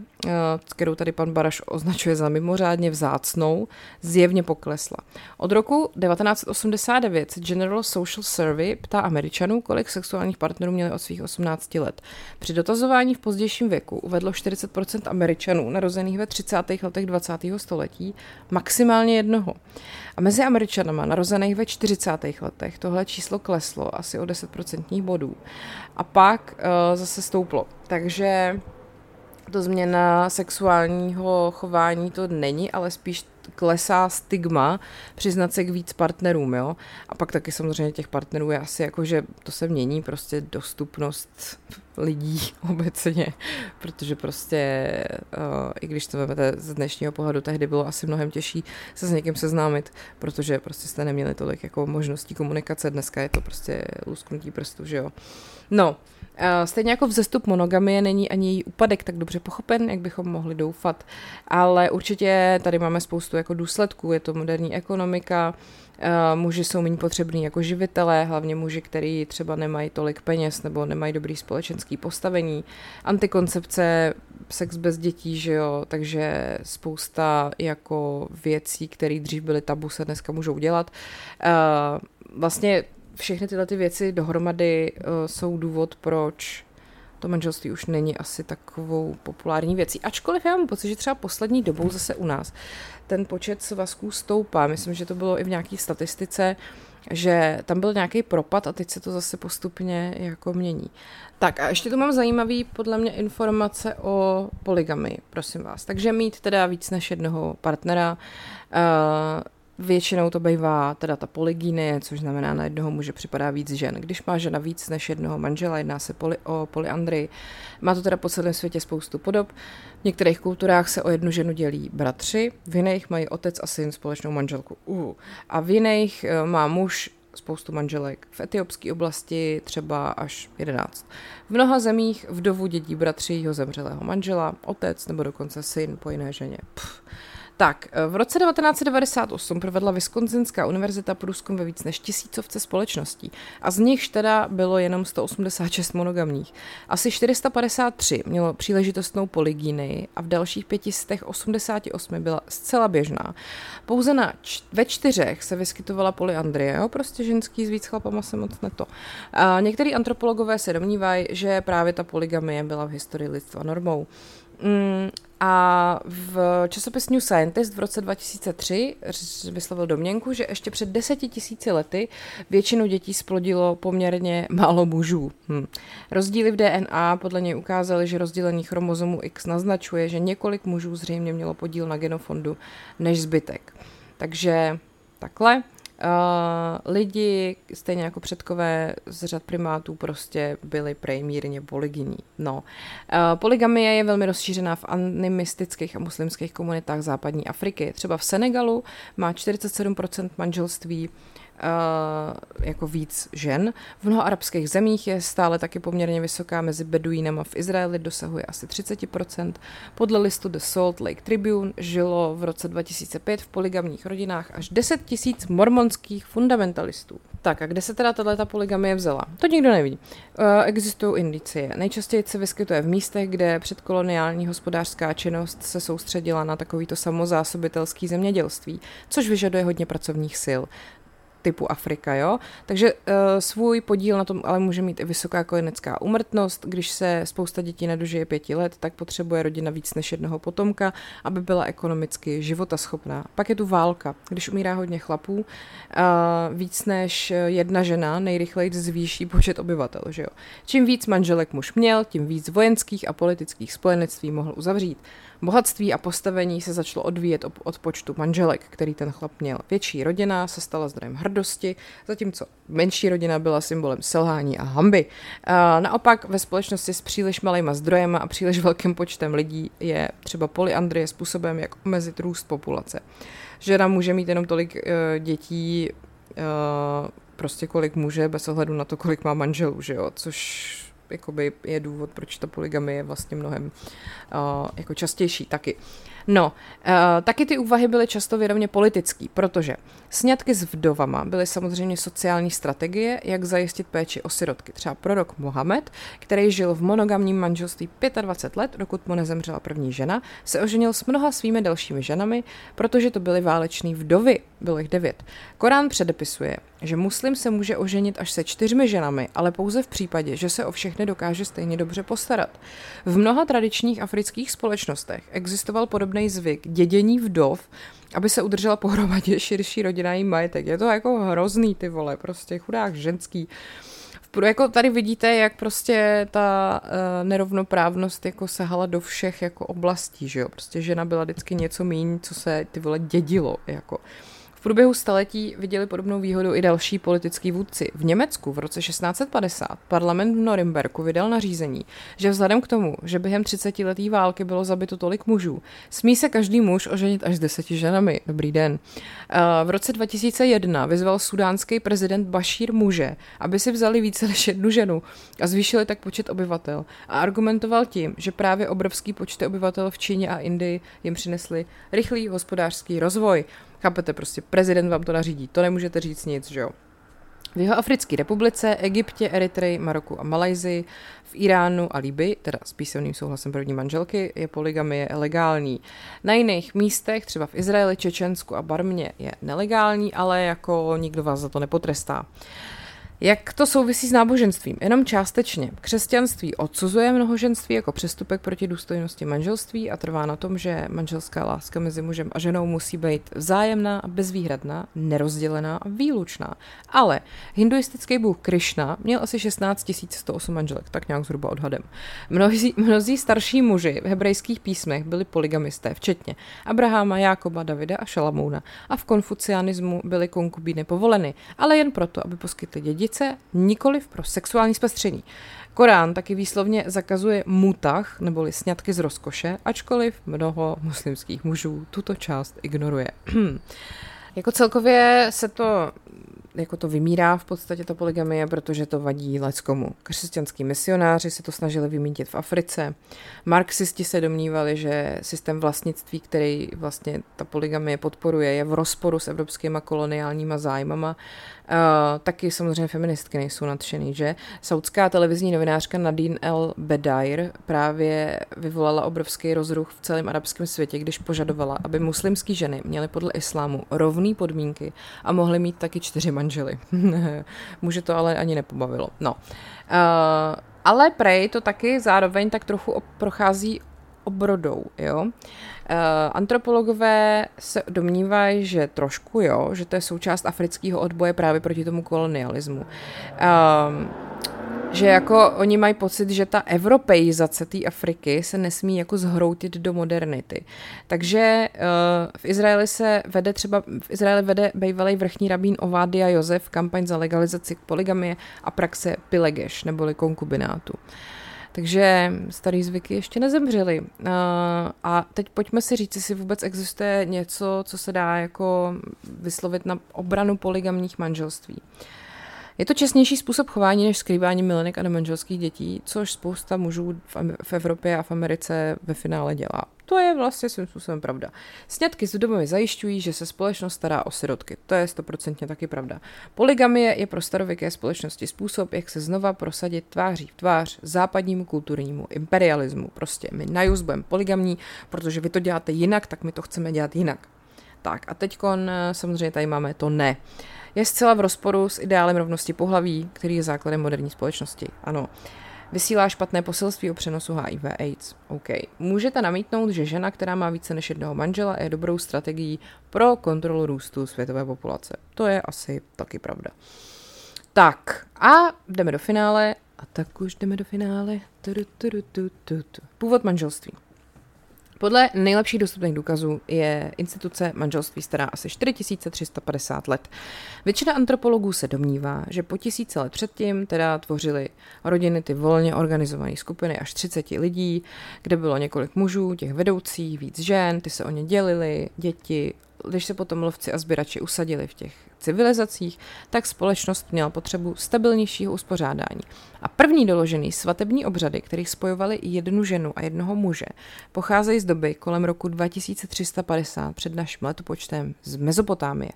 kterou tady pan Baraš označuje za mimořádně vzácnou, zjevně poklesla. Od roku 1989 se General Social Survey ptá Američanů, kolik sexuálních partnerů měli od svých 18 let. Při dotazování v pozdějším věku uvedlo 40% Američanů narozených ve 30. letech 20. století maximálně jednoho. A mezi Američanama narozených ve 40. letech tohle číslo kleslo asi o 10% bodů. A pak uh, zase stouplo. Takže to změna sexuálního chování to není, ale spíš klesá stigma přiznat se k víc partnerům, jo. A pak taky samozřejmě těch partnerů je asi jako, že to se mění, prostě dostupnost lidí obecně, protože prostě, uh, i když to vezmete z dnešního pohledu, tehdy bylo asi mnohem těžší se s někým seznámit, protože prostě jste neměli tolik jako možností komunikace, dneska je to prostě lusknutí prstů, že jo. No, Eh, stejně jako vzestup monogamie není ani její úpadek tak dobře pochopen, jak bychom mohli doufat, ale určitě tady máme spoustu jako důsledků, je to moderní ekonomika, eh, muži jsou méně potřební jako živitelé, hlavně muži, kteří třeba nemají tolik peněz nebo nemají dobrý společenský postavení, antikoncepce, sex bez dětí, že jo, takže spousta jako věcí, které dřív byly tabu, se dneska můžou dělat. Eh, vlastně všechny tyhle ty věci dohromady uh, jsou důvod, proč to manželství už není asi takovou populární věcí. Ačkoliv já mám pocit, že třeba poslední dobou zase u nás ten počet svazků stoupá. Myslím, že to bylo i v nějaké statistice, že tam byl nějaký propad a teď se to zase postupně jako mění. Tak a ještě tu mám zajímavý podle mě informace o poligamy, prosím vás. Takže mít teda víc než jednoho partnera, uh, Většinou to bývá teda ta polygynie, což znamená na jednoho muže připadá víc žen. Když má žena víc než jednoho manžela, jedná se poli, o polyandrii. Má to teda po celém světě spoustu podob. V některých kulturách se o jednu ženu dělí bratři, v jiných mají otec a syn společnou manželku. Uh. A v jiných uh, má muž spoustu manželek. V etiopské oblasti třeba až 11. V mnoha zemích vdovu dědí bratři jeho zemřelého manžela, otec nebo dokonce syn po jiné ženě. Pff. Tak, eh, v roce 1998 provedla Wisconsinská univerzita průzkum ve víc než tisícovce společností a z nich teda bylo jenom 186 monogamních. Asi 453 mělo příležitostnou polygínii a v dalších 588 byla zcela běžná. Pouze na č- ve čtyřech se vyskytovala polyandrie, jo? prostě ženský s víc chlapama se moc neto. A některý antropologové se domnívají, že právě ta polygamie byla v historii lidstva normou. Mm, a v časopis New Scientist v roce 2003 vyslovil domněnku, že ještě před deseti tisíci lety většinu dětí splodilo poměrně málo mužů. Hm. Rozdíly v DNA podle něj ukázaly, že rozdělení chromozomu X naznačuje, že několik mužů zřejmě mělo podíl na genofondu než zbytek. Takže takhle. Uh, lidi, stejně jako předkové z řad primátů, prostě byli prej mírně polygyní. No. Uh, poligamie je velmi rozšířená v animistických a muslimských komunitách západní Afriky. Třeba v Senegalu má 47% manželství jako víc žen. V mnoha arabských zemích je stále taky poměrně vysoká, mezi Beduínama v Izraeli dosahuje asi 30%. Podle listu The Salt Lake Tribune žilo v roce 2005 v poligamních rodinách až 10 tisíc mormonských fundamentalistů. Tak a kde se teda tato poligamie vzala? To nikdo neví. Uh, existují indicie. Nejčastěji se vyskytuje v místech, kde předkoloniální hospodářská činnost se soustředila na takovýto samozásobitelský zemědělství, což vyžaduje hodně pracovních sil typu Afrika, jo. Takže uh, svůj podíl na tom ale může mít i vysoká kojenecká umrtnost. Když se spousta dětí nedožije pěti let, tak potřebuje rodina víc než jednoho potomka, aby byla ekonomicky životaschopná. Pak je tu válka. Když umírá hodně chlapů, uh, víc než jedna žena nejrychleji zvýší počet obyvatel, že jo. Čím víc manželek muž měl, tím víc vojenských a politických spojenectví mohl uzavřít. Bohatství a postavení se začalo odvíjet od počtu manželek, který ten chlap měl. Větší rodina se stala zdrojem hrdosti, zatímco menší rodina byla symbolem selhání a hamby. A naopak ve společnosti s příliš malýma zdrojema a příliš velkým počtem lidí je třeba polyandrie způsobem, jak omezit růst populace. Žena může mít jenom tolik uh, dětí, uh, prostě kolik může, bez ohledu na to, kolik má manželů, že jo, což jakoby je důvod, proč ta poligamie je vlastně mnohem uh, jako častější taky. No, uh, taky ty úvahy byly často vědomě politický, protože sňatky s vdovama byly samozřejmě sociální strategie, jak zajistit péči o sirotky. Třeba prorok Mohamed, který žil v monogamním manželství 25 let, dokud mu nezemřela první žena, se oženil s mnoha svými dalšími ženami, protože to byly váleční vdovy, bylo jich devět. Korán předepisuje, že muslim se může oženit až se čtyřmi ženami, ale pouze v případě, že se o všechny dokáže stejně dobře postarat. V mnoha tradičních afrických společnostech existoval podobný zvyk dědění vdov, aby se udržela pohromadě širší rodina i majetek. Je to jako hrozný ty vole, prostě chudák ženský. Jako tady vidíte, jak prostě ta uh, nerovnoprávnost jako sahala do všech jako oblastí, že jo. Prostě žena byla vždycky něco méně, co se ty vole dědilo, jako. Uh, průběhu staletí viděli podobnou výhodu i další politický vůdci. V Německu v roce 1650 parlament v Norimberku vydal nařízení, že vzhledem k tomu, že během 30 letý války bylo zabito tolik mužů, smí se každý muž oženit až s deseti ženami. Dobrý den. V roce 2001 vyzval sudánský prezident Bashir muže, aby si vzali více než jednu ženu a zvýšili tak počet obyvatel. A argumentoval tím, že právě obrovský počty obyvatel v Číně a Indii jim přinesli rychlý hospodářský rozvoj. Chápete, prostě prezident vám to nařídí, to nemůžete říct nic, že jo. V jeho Africké republice, Egyptě, Eritreji, Maroku a Malajzii, v Iránu a Líby, teda s písemným souhlasem první manželky, je poligamie legální. Na jiných místech, třeba v Izraeli, Čečensku a Barmě, je nelegální, ale jako nikdo vás za to nepotrestá. Jak to souvisí s náboženstvím? Jenom částečně. Křesťanství odsuzuje mnohoženství jako přestupek proti důstojnosti manželství a trvá na tom, že manželská láska mezi mužem a ženou musí být vzájemná bezvýhradná, nerozdělená a výlučná. Ale hinduistický bůh Krishna měl asi 16 108 manželek, tak nějak zhruba odhadem. Mnozí, mnozí starší muži v hebrejských písmech byli polygamisté, včetně Abraháma, Jákoba, Davida a Šalamouna. A v konfucianismu byly konkubíny povoleny, ale jen proto, aby poskytly děti dědice, nikoliv pro sexuální zpestření. Korán taky výslovně zakazuje mutach, neboli sňatky z rozkoše, ačkoliv mnoho muslimských mužů tuto část ignoruje. jako celkově se to jako to vymírá v podstatě ta poligamie, protože to vadí leckomu. Křesťanský misionáři se to snažili vymítit v Africe. Marxisti se domnívali, že systém vlastnictví, který vlastně ta poligamie podporuje, je v rozporu s evropskými koloniálníma zájmama Uh, taky samozřejmě feministky nejsou nadšený, že? Saudská televizní novinářka Nadine El Bedair právě vyvolala obrovský rozruch v celém arabském světě, když požadovala, aby muslimské ženy měly podle islámu rovné podmínky a mohly mít taky čtyři manžely. Muže to ale ani nepobavilo. No. Uh, ale prej to taky zároveň tak trochu prochází obrodou, jo. Uh, antropologové se domnívají, že trošku jo, že to je součást afrického odboje právě proti tomu kolonialismu. Uh, že jako oni mají pocit, že ta evropeizace té Afriky se nesmí jako zhroutit do modernity. Takže uh, v Izraeli se vede třeba, v Izraeli vede bývalý vrchní rabín Ovádia Josef kampaň za legalizaci poligamie a praxe pilegeš, neboli konkubinátu. Uh, takže starý zvyky ještě nezemřely. A teď pojďme si říct, jestli vůbec existuje něco, co se dá jako vyslovit na obranu poligamních manželství. Je to čestnější způsob chování než skrývání milenek a nemanželských dětí, což spousta mužů v Evropě a v Americe ve finále dělá. To je vlastně svým způsobem pravda. Sňatky s vdovami zajišťují, že se společnost stará o sirotky. To je stoprocentně taky pravda. Poligamie je pro starověké společnosti způsob, jak se znova prosadit tváří v tvář západnímu kulturnímu imperialismu. Prostě my na budeme poligamní, protože vy to děláte jinak, tak my to chceme dělat jinak. Tak a teď samozřejmě tady máme to ne. Je zcela v rozporu s ideálem rovnosti pohlaví, který je základem moderní společnosti. Ano. Vysílá špatné poselství o přenosu HIV AIDS. OK. Můžete namítnout, že žena, která má více než jednoho manžela, je dobrou strategií pro kontrolu růstu světové populace. To je asi taky pravda. Tak a jdeme do finále. A tak už jdeme do finále. Původ manželství. Podle nejlepších dostupných důkazů je instituce manželství stará asi 4350 let. Většina antropologů se domnívá, že po tisíce let předtím teda tvořily rodiny ty volně organizované skupiny až 30 lidí, kde bylo několik mužů, těch vedoucích, víc žen, ty se o ně dělili, děti, když se potom lovci a sběrači usadili v těch civilizacích, tak společnost měla potřebu stabilnějšího uspořádání. A první doložený svatební obřady, kterých spojovali jednu ženu a jednoho muže, pocházejí z doby kolem roku 2350 před naším letopočtem z Mezopotámie.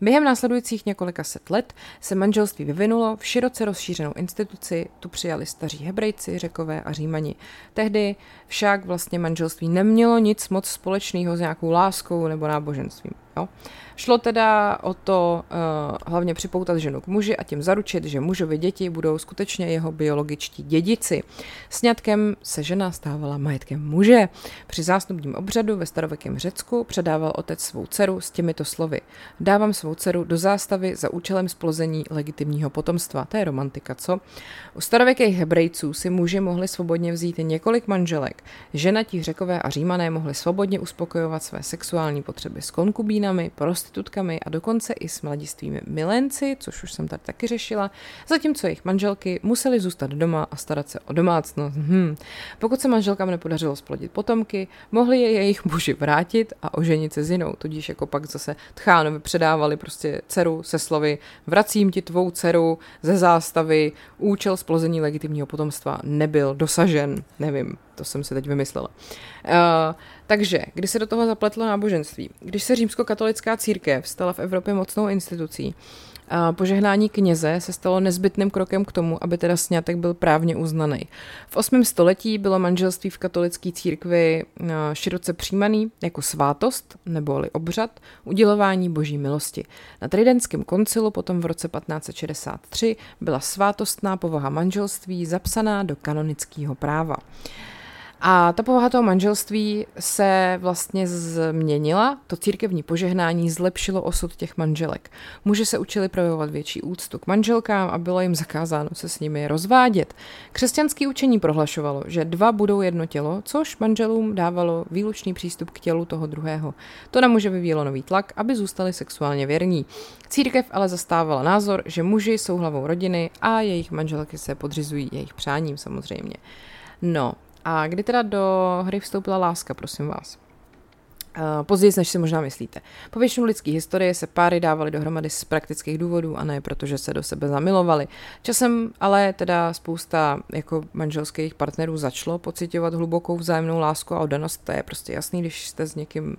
Během následujících několika set let se manželství vyvinulo v široce rozšířenou instituci, tu přijali staří hebrejci, řekové a římani. Tehdy však vlastně manželství nemělo nic moc společného s nějakou láskou nebo náboženstvím. Jo? Šlo teda o to uh, hlavně připoutat ženu k muži a tím zaručit, že mužovi děti budou skutečně jeho biologičtí dědici. Sňatkem se žena stávala majetkem muže. Při zástupním obřadu ve starověkém Řecku předával otec svou dceru s těmito slovy. Dávám svou dceru do zástavy za účelem splození legitimního potomstva. To je romantika, co? U starověkých Hebrejců si muži mohli svobodně vzít několik manželek. Ženatí Řekové a Římané mohli svobodně uspokojovat své sexuální potřeby s konkubínami, prostitutkami a dokonce i s mladistvými milenci, což už jsem tady taky řešila, zatímco jejich manželky musely zůstat doma a starat se o domácnost. Hmm. Pokud se manželkám nepodařilo splodit potomky, mohli je jejich muži vrátit a oženit se s jinou, tudíž jako pak zase tchánovi předávali prostě dceru se slovy vracím ti tvou dceru ze zástavy, účel splození legitimního potomstva nebyl dosažen, nevím, to jsem si teď vymyslela. Uh, takže, kdy se do toho zapletlo náboženství? Když se římskokatolická církev stala v Evropě mocnou institucí, a požehnání kněze se stalo nezbytným krokem k tomu, aby teda sňatek byl právně uznaný. V 8. století bylo manželství v katolické církvi široce přijímaný jako svátost neboli obřad udělování boží milosti. Na Tridentském koncilu potom v roce 1563 byla svátostná povaha manželství zapsaná do kanonického práva. A ta povaha toho manželství se vlastně změnila, to církevní požehnání zlepšilo osud těch manželek. Muži se učili projevovat větší úctu k manželkám a bylo jim zakázáno se s nimi rozvádět. Křesťanské učení prohlašovalo, že dva budou jedno tělo, což manželům dávalo výlučný přístup k tělu toho druhého. To na muže vyvíjelo nový tlak, aby zůstali sexuálně věrní. Církev ale zastávala názor, že muži jsou hlavou rodiny a jejich manželky se podřizují jejich přáním samozřejmě. No, a kdy teda do hry vstoupila láska, prosím vás? Uh, později, než si možná myslíte. Po většinu lidské historie se páry dávaly dohromady z praktických důvodů a ne protože se do sebe zamilovali. Časem ale teda spousta jako manželských partnerů začalo pocitovat hlubokou vzájemnou lásku a oddanost. To je prostě jasný, když jste s někým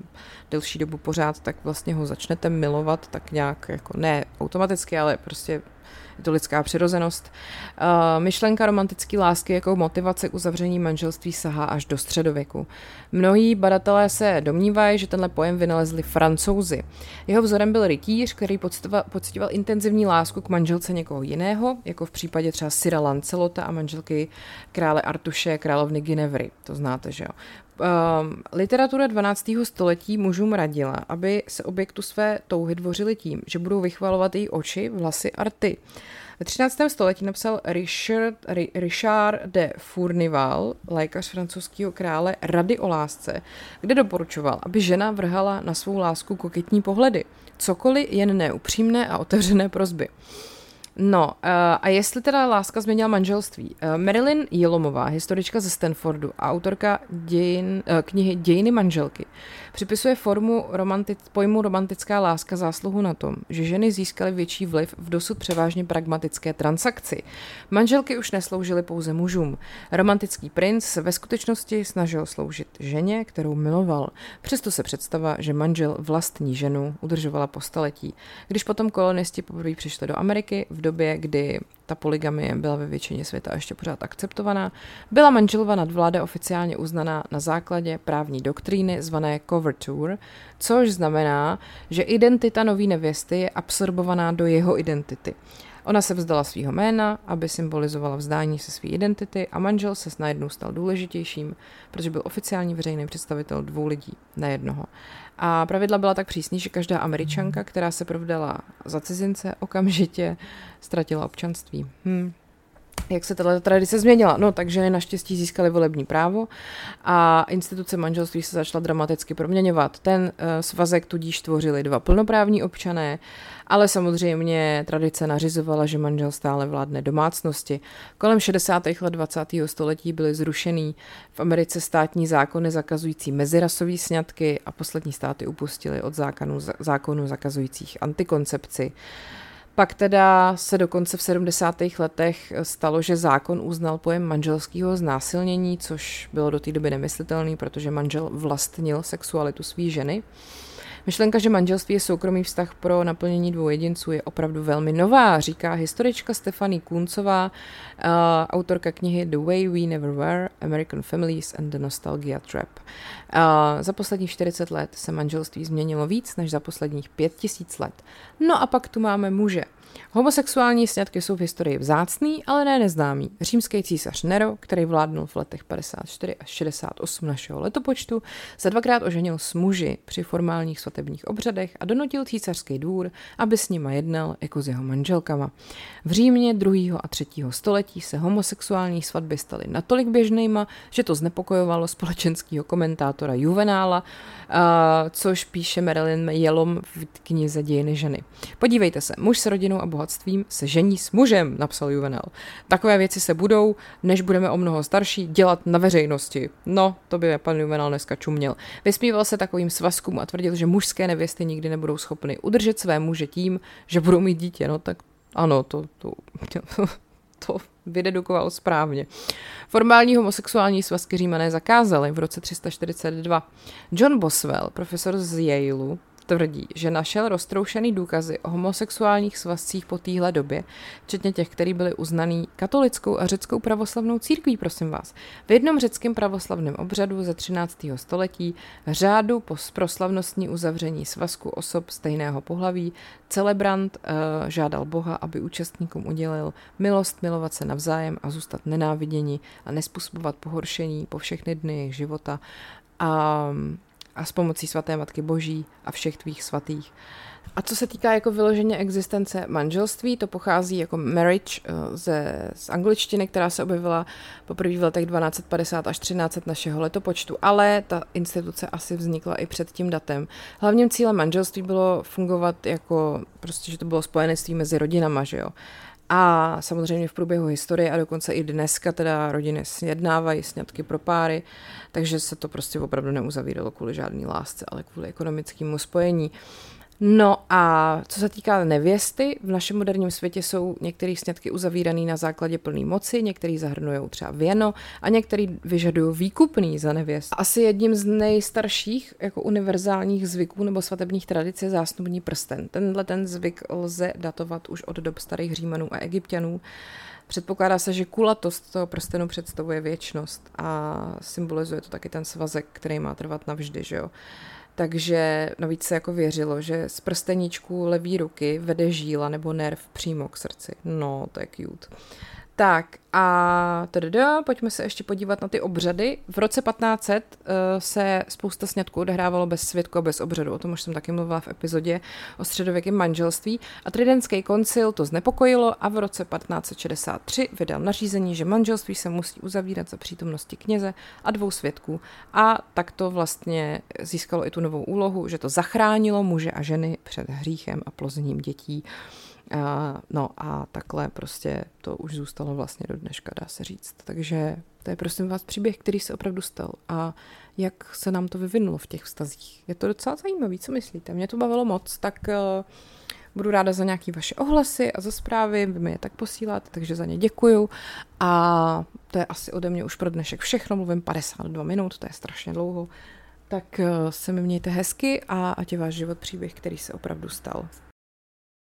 delší dobu pořád, tak vlastně ho začnete milovat tak nějak jako ne automaticky, ale prostě je to lidská přirozenost. Uh, myšlenka romantické lásky jako motivace k uzavření manželství sahá až do středověku. Mnohí badatelé se domnívají, že tenhle pojem vynalezli francouzi. Jeho vzorem byl rytíř, který pocitoval intenzivní lásku k manželce někoho jiného, jako v případě třeba Syra Lancelota a manželky krále Artuše, královny Ginevry. To znáte, že jo? Uh, literatura 12. století mužům radila, aby se objektu své touhy dvořili tím, že budou vychvalovat její oči, vlasy a rty. Ve 13. století napsal Richard, Richard de Fournival, lékař francouzského krále, rady o lásce, kde doporučoval, aby žena vrhala na svou lásku koketní pohledy, cokoliv jen neupřímné a otevřené prozby. No, uh, a jestli teda láska změnila manželství? Uh, Marilyn Jelomová, historička ze Stanfordu a autorka dějin, uh, knihy Dějiny manželky, připisuje formu romantic, pojmu romantická láska zásluhu na tom, že ženy získaly větší vliv v dosud převážně pragmatické transakci. Manželky už nesloužily pouze mužům. Romantický princ ve skutečnosti snažil sloužit ženě, kterou miloval. Přesto se představa, že manžel vlastní ženu udržovala po staletí. Když potom kolonisti poprvé přišli do Ameriky, v době, kdy ta poligamie byla ve většině světa ještě pořád akceptovaná, byla manželova nadvláda oficiálně uznaná na základě právní doktríny zvané coverture, což znamená, že identita nový nevěsty je absorbovaná do jeho identity. Ona se vzdala svého jména, aby symbolizovala vzdání se své identity a manžel se najednou stal důležitějším, protože byl oficiální veřejný představitel dvou lidí na jednoho. A pravidla byla tak přísný, že každá američanka, která se provdala za cizince, okamžitě ztratila občanství. Hm. Jak se tato tradice změnila. No, takže naštěstí získali volební právo a instituce manželství se začala dramaticky proměňovat. Ten uh, svazek tudíž tvořili dva plnoprávní občané, ale samozřejmě tradice nařizovala, že manžel stále vládne domácnosti. Kolem 60. let 20. století byly zrušený v Americe státní zákony zakazující mezirasové sňatky a poslední státy upustily od zákonů, zákonů zakazujících antikoncepci. Pak teda se dokonce v 70. letech stalo, že zákon uznal pojem manželského znásilnění, což bylo do té doby nemyslitelný, protože manžel vlastnil sexualitu své ženy. Myšlenka, že manželství je soukromý vztah pro naplnění dvou jedinců, je opravdu velmi nová, říká historička Stefany Kuncová, uh, autorka knihy The Way We Never Were, American Families and the Nostalgia Trap. Uh, za posledních 40 let se manželství změnilo víc než za posledních 5000 let. No a pak tu máme muže. Homosexuální sňatky jsou v historii vzácný, ale ne neznámý. Římský císař Nero, který vládnul v letech 54 až 68 našeho letopočtu, se dvakrát oženil s muži při formálních svatebních obřadech a donutil císařský dvůr, aby s nima jednal jako s jeho manželkama. V Římě 2. a 3. století se homosexuální svatby staly natolik běžnýma, že to znepokojovalo společenského komentátora Juvenála, což píše Marilyn Jelom v knize Dějiny ženy. Podívejte se, muž s rodinou a bohatstvím se žení s mužem, napsal Juvenal. Takové věci se budou, než budeme o mnoho starší, dělat na veřejnosti. No, to by pan Juvenal dneska čuměl. Vysmíval se takovým svazkům a tvrdil, že mužské nevěsty nikdy nebudou schopny udržet své muže tím, že budou mít dítě. No tak ano, to, to, to vydedukoval správně. Formální homosexuální svazky římané zakázali v roce 342. John Boswell, profesor z Yaleu, tvrdí, že našel roztroušený důkazy o homosexuálních svazcích po téhle době, včetně těch, které byly uznaný katolickou a řeckou pravoslavnou církví, prosím vás. V jednom řeckém pravoslavném obřadu ze 13. století řádu po proslavnostní uzavření svazku osob stejného pohlaví celebrant uh, žádal Boha, aby účastníkům udělil milost milovat se navzájem a zůstat nenáviděni a nespůsobovat pohoršení po všechny dny jejich života. A a s pomocí svaté Matky Boží a všech tvých svatých. A co se týká jako vyloženě existence manželství, to pochází jako marriage eh, ze, z angličtiny, která se objevila poprvé v letech 1250 až 1300 našeho letopočtu, ale ta instituce asi vznikla i před tím datem. Hlavním cílem manželství bylo fungovat jako, prostě, že to bylo spojenectví mezi rodinama, že jo. A samozřejmě v průběhu historie a dokonce i dneska teda rodiny sjednávají sňatky pro páry, takže se to prostě opravdu neuzavíralo kvůli žádné lásce, ale kvůli ekonomickému spojení. No a co se týká nevěsty, v našem moderním světě jsou některé sňatky uzavírané na základě plné moci, některý zahrnují třeba věno a některý vyžadují výkupný za nevěst. Asi jedním z nejstarších jako univerzálních zvyků nebo svatebních tradic je zásnubní prsten. Tenhle ten zvyk lze datovat už od dob starých Římanů a Egyptianů. Předpokládá se, že kulatost toho prstenu představuje věčnost a symbolizuje to taky ten svazek, který má trvat navždy, že jo. Takže navíc se jako věřilo, že z prsteničku levý ruky vede žíla nebo nerv přímo k srdci. No, to je cute. Tak a teda, pojďme se ještě podívat na ty obřady. V roce 1500 uh, eh, se spousta sňatků odehrávalo bez svědku a bez obřadu. O tom už jsem taky mluvila v epizodě o středověkém manželství. A Tridentský koncil to znepokojilo a v roce 1563 vydal nařízení, že manželství se musí uzavírat za přítomnosti kněze a dvou svědků. A tak to vlastně získalo i tu novou úlohu, že to zachránilo muže a ženy před hříchem a plozením dětí. A, no a takhle prostě to už zůstalo vlastně do dneška, dá se říct. Takže to je prosím vás příběh, který se opravdu stal a jak se nám to vyvinulo v těch vztazích. Je to docela zajímavý, co myslíte? Mě to bavilo moc, tak uh, budu ráda za nějaké vaše ohlasy a za zprávy, vy mi je tak posíláte, takže za ně děkuju. A to je asi ode mě už pro dnešek všechno, mluvím 52 minut, to je strašně dlouho. Tak uh, se mi mějte hezky a ať je váš život příběh, který se opravdu stal.